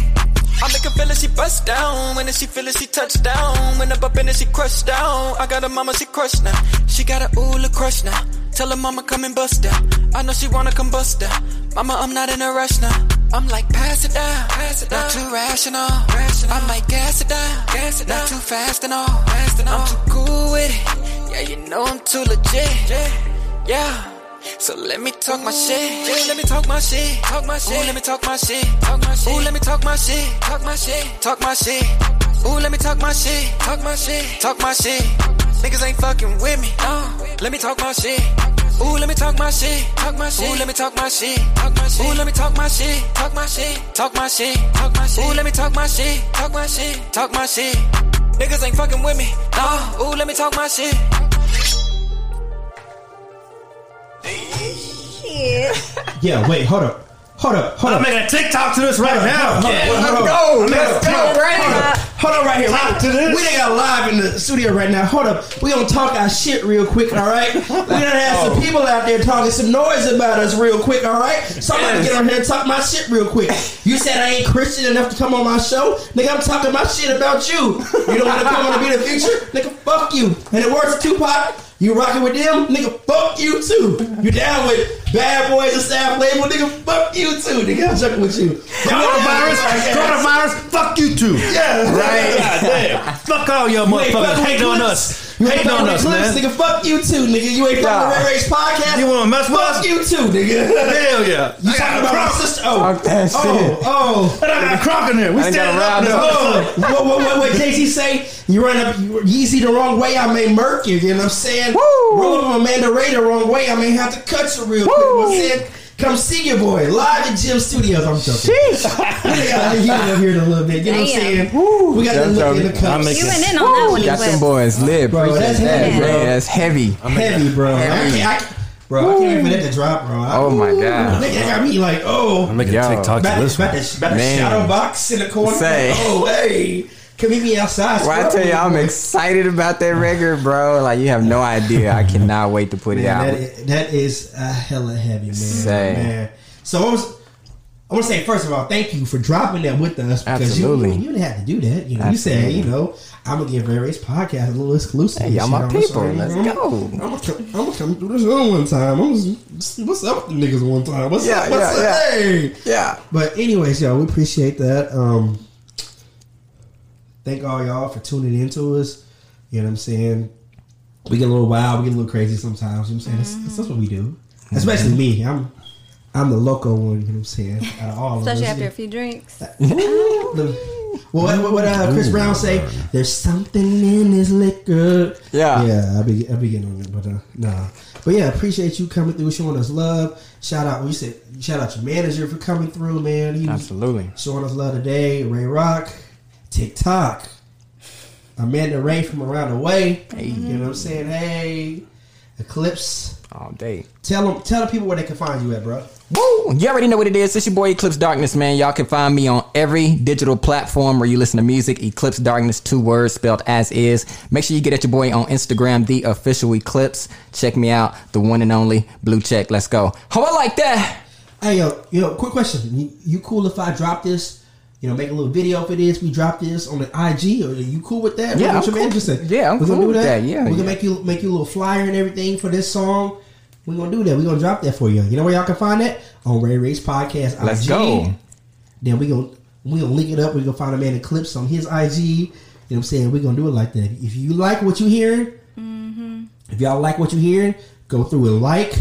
I make her feel it, she bust down. When she feel it, she touch down. When I bump in it, she crush down. I got a mama, she crush now. She got a ooh, look crush now. Tell her mama come and bust down. I know she wanna come bust down. Mama, I'm not in a rush now. I'm like pass it down, pass it down. Not too rational, rational. I might gas it down, gas it down. Not too fast and all, fast and all. I'm too cool with it. Yeah, you know I'm too legit. Yeah. So let me talk my shit. Ooh, let me talk my shit. Talk my shit. Ooh, let me talk my shit. Talk my shit. Ooh, let me talk my shit. Talk my shit. Talk my shit. Ooh, let me talk my shit. Talk my shit. Talk my shit. Niggas ain't fucking with me. No. Let me talk my shit. Ooh, let me talk my shit. Talk my shit. Ooh, let me talk my shit. Talk my shit. Ooh, let me talk my shit. Talk my shit. Talk my shit. Talk my shit. Ooh, let me talk my shit. Talk my shit. Talk my shit. Niggas ain't fucking with me. No. Ooh, let me talk my shit. Shit. [LAUGHS] Yeah, wait, hold up. Hold up, hold up. I'm up. making a TikTok to this right now. Hold on, hold on, hold on. go. Let's go. Right. Hold on right here. Talk to this. We ain't got live in the studio right now. Hold up. We gonna talk our shit real quick, all right? [LAUGHS] We done have Oh. some people out there talking some noise about us real quick, all right? Somebody Yes. get on here and talk my shit real quick. You said I ain't Christian enough to come on my show? Nigga, I'm talking my shit about you. You don't wanna come on and be the future? Nigga, fuck you. And it works, Tupac. You rocking with them? Nigga, fuck you too. You down with Bad Boys and Staff Label? Nigga, fuck you too. Nigga, I'm joking with you. Coronavirus, coronavirus, fuck you too. Yeah. Right. [LAUGHS] God damn. Fuck all y'all You ain't motherfuckers hating on us. You ain't Hating on us, with man. Nigga, fuck you too, nigga. You ain't fucking with Yeah. Ray Ray's podcast. You wanna mess with fuck us? you too, nigga. Hell yeah. [LAUGHS] You talking about my sister? Oh, Talk that oh, shit. oh. And I got a crock in there. We I ain't standing got up around now. Oh, what, what, what, what Jay Z say? You run up Yeezy the wrong way, I may murk you. You know what I'm saying? Woo. Roll up Amanda Ray the wrong way, I may have to cut you real quick. You know what I'm saying? Come see your boy live at JEM Studios. I'm joking. we got you up here in a little bit. You know what I'm Damn. saying? We got the That's look in the okay. cups. You went in on that one. Got you them boys lit. Bro, that's heavy, bro. man. That's heavy. heavy, bro. I can't, I, bro, I can't wait for that to drop, bro. I, Oh my god. Nigga got me like, oh, I'm making Yo. a TikTok to about, this about, one. the, about the Man. shadow box in the corner. Say. Like, oh, hey, can we be outside? Well, I tell you, I'm excited about that record, bro. Like you have no idea. I cannot wait to put it out. that, is, that is a hella heavy, man. Say. man. So I was, I want to say first of all, thank you for dropping that with us because you, Absolutely. you didn't have to do that. You know, you said, Absolutely. you know, I'm gonna give various podcasts a little exclusive. Hey, y'all my people. one. Let's I'm, go. I'm gonna, come, I'm gonna come through this show one time. I'm see what's up with the niggas one time. What's Yeah, up? What's yeah, up? yeah. Hey. Yeah. But anyways, y'all, we appreciate that. Um, thank all y'all for tuning into us. You know what I'm saying? We get a little wild, we get a little crazy sometimes. You know what I'm saying? That's, that's what we do. Especially me. I'm I'm the loco one. You know what I'm saying? Out of all Especially of us. after a few drinks. The- well, what, what, what uh, Chris Brown say? There's something in this liquor. Yeah. yeah. I be I be getting on it, but uh, nah. But yeah, appreciate you coming through, showing us love. Shout out, we said shout out your manager for coming through, man. He was Absolutely. showing us love today. Ray Rock, TikTok, Amanda Ray from around the way. Hey. You know what I'm saying? Hey, Eclipse. All day. Tell them, tell the people where they can find you at, bro. Woo! You already know what it is. It's your boy Eclipse Darkness, man. Y'all can find me on every digital platform where you listen to music. Eclipse Darkness, two words spelled as is. Make sure you get at your boy on Instagram, the official Eclipse. Check me out, the one and only blue check. Let's go. How I like that? Hey yo, yo, quick question. You, you cool if I drop this? You know, make a little video for this. We drop this on the IG. Or are you cool with that? Yeah, What I'm your cool. manager said? Yeah, I'm we gonna cool do with that. Yeah, we yeah. gonna make you make you a little flyer and everything for this song. We gonna do that. We gonna drop that for you. You know where y'all can find that on Ray Ray's podcast. Let's IG. go. Then we gonna we gonna link it up. We gonna find a man in clips on his IG. You know what I'm saying? We gonna do it like that. If you like what you hearing, mm-hmm. if y'all like what you hearing, go through and like.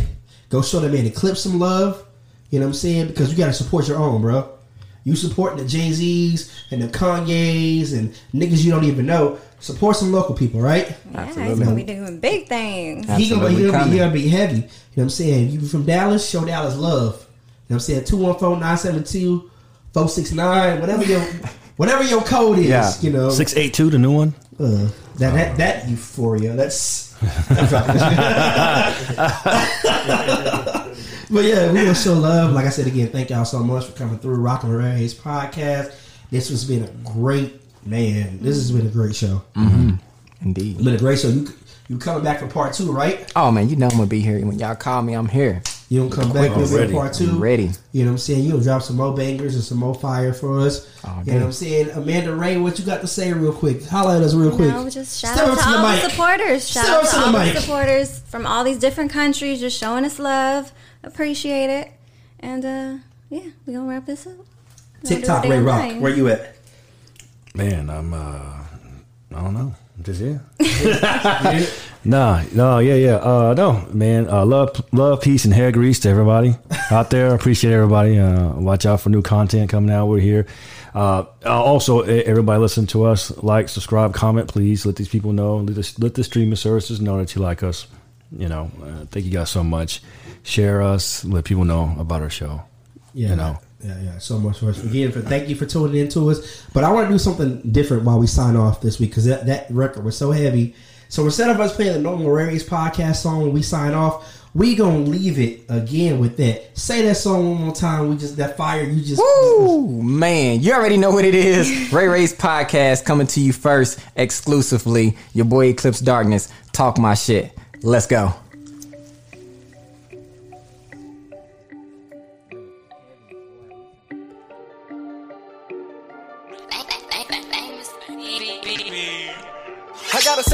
Go show that man the clip some love. You know what I'm saying? Because you gotta support your own, bro. You supporting the Jay Z's and the Kanye's and niggas you don't even know. Support some local people, right? Yeah, he's gonna be doing big things. He gonna, be, he, gonna be, he gonna be heavy. You know what I'm saying? You from Dallas, show Dallas love. You know what I'm saying? 214-972-469, whatever your [LAUGHS] whatever your code is, Yeah. you know. Six eight two, the new one. Uh, that, that that euphoria. That's. [LAUGHS] [LAUGHS] but yeah, we gonna show love. Like I said again, thank y'all so much for coming through Rockin' Ray's podcast. This has been a great man. This has been a great show. Mm-hmm. Indeed. It's been a great show. You you coming back for part two, right? Oh man, you know I'm gonna be here when y'all call me. I'm here. You don't come back Quick for part two. I'm ready. You know what I'm saying? You gonna drop some more bangers and some more fire for us. Oh, you know what. I'm saying? Amanda Ray, what you got to say real quick? Holla at us real quick. No, just shout Step out to to the all mic. the supporters. Shout Step out to to the all the mic. supporters from all these different countries, just showing us love. Appreciate it. And uh yeah, we gonna wrap this up. We're TikTok Ray Rock. thing. Where you at? Man, I'm. uh I don't know. I'm just here. [LAUGHS] [LAUGHS] nah, no, yeah, yeah. Uh, no, man. Uh, love, love, peace, and hair grease to everybody out there. [LAUGHS] Appreciate everybody. Uh, watch out for new content coming out. We're here. Uh, uh, also, everybody listen to us. Like, subscribe, comment, please. Let these people know. Let the, let the streaming services know that you like us. You know, uh, thank you guys so much. Share us. Let people know about our show. Yeah, You know. yeah, yeah. So much for us. Again, for thank you for tuning in to us. But I want to do something different while we sign off this week because that, that record was so heavy. So instead of us playing the normal Ray Ray's podcast song when we sign off, we gonna leave it again with that. Say that song one more time. We just that fire. You just Woo, man, you already know what it is. Ray Ray's podcast coming to you first, exclusively. Your boy Eclipse Darkness. Talk my shit. Let's go.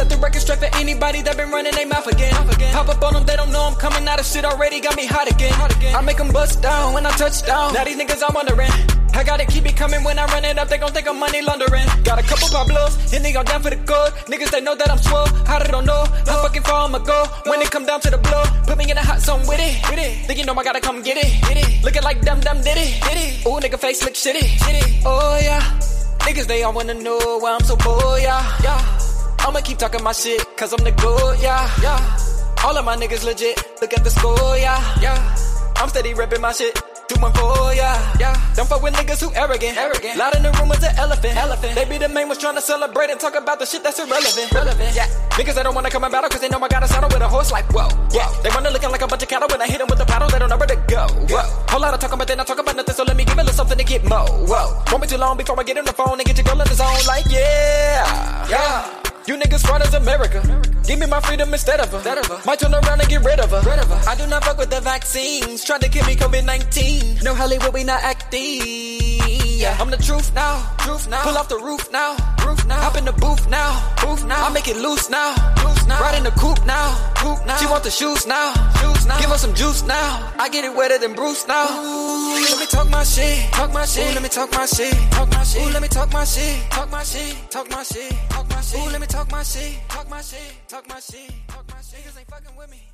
Set the record straight for anybody that been running their mouth again. Pop up on them, they don't know I'm coming out of shit already, got me hot again. I make them bust down when I touch down. Now these niggas I'm wondering. I gotta keep it coming when I run it up, they gon' think I'm money laundering. Got a couple Pablos, and they go down for the good. Niggas, they know that I'm swole, how they don't know. How fucking far I'ma go when it come down to the blow. Put me in a hot zone with it. With it. Think you know I gotta come get it. Get it. Looking like dumb dumb did it. Did it. Ooh, nigga face look shitty. Shitty. Oh yeah. Niggas, they all wanna know why I'm so bold, yeah. Yeah. I'ma keep talking my shit, cause I'm the goat, yeah, yeah. All of my niggas legit, look at the score, yeah, yeah. I'm steady repping my shit, doing four, yeah, yeah. Don't fuck with niggas who arrogant, arrogant. Loud in the room as an elephant, elephant. They be the main ones trying to celebrate and talk about the shit that's irrelevant, relevant, yeah. Niggas they don't wanna come and battle cause they know I got a saddle with a horse like whoa, yeah. They running looking like a bunch of cattle when I hit them with the paddle, they don't know where to go, whoa. Whole lot of talking but they not talking about nothing, so let me give a little something to get mo, whoa. Won't be too long before I get in the phone and get your girl in the zone like yeah, yeah. You niggas run as America. Give me my freedom instead of her. Might turn around and get rid of her. I do not fuck with the vaccines. Trying to give me COVID 19. No Hollywood, we not acting. I'm the truth now. Truth now. Pull off the roof now. Roof now. Hop in the booth now. Booth now. I make it loose now. Loose now. Ride in the coupe now. Coupe now. She want the shoes now. Shoes now. Give her some juice now. I get it wetter than Bruce now. Ooh, let me talk my shit. Talk my shit. Ooh, let me talk my shit. Talk my shit. Ooh, let me talk my shit. Talk my shit. Talk my shit. Talk my shit. Ooh, let me talk my shit. Talk my shit. Talk my shit. Talk my shit. Niggas ain't fucking with me.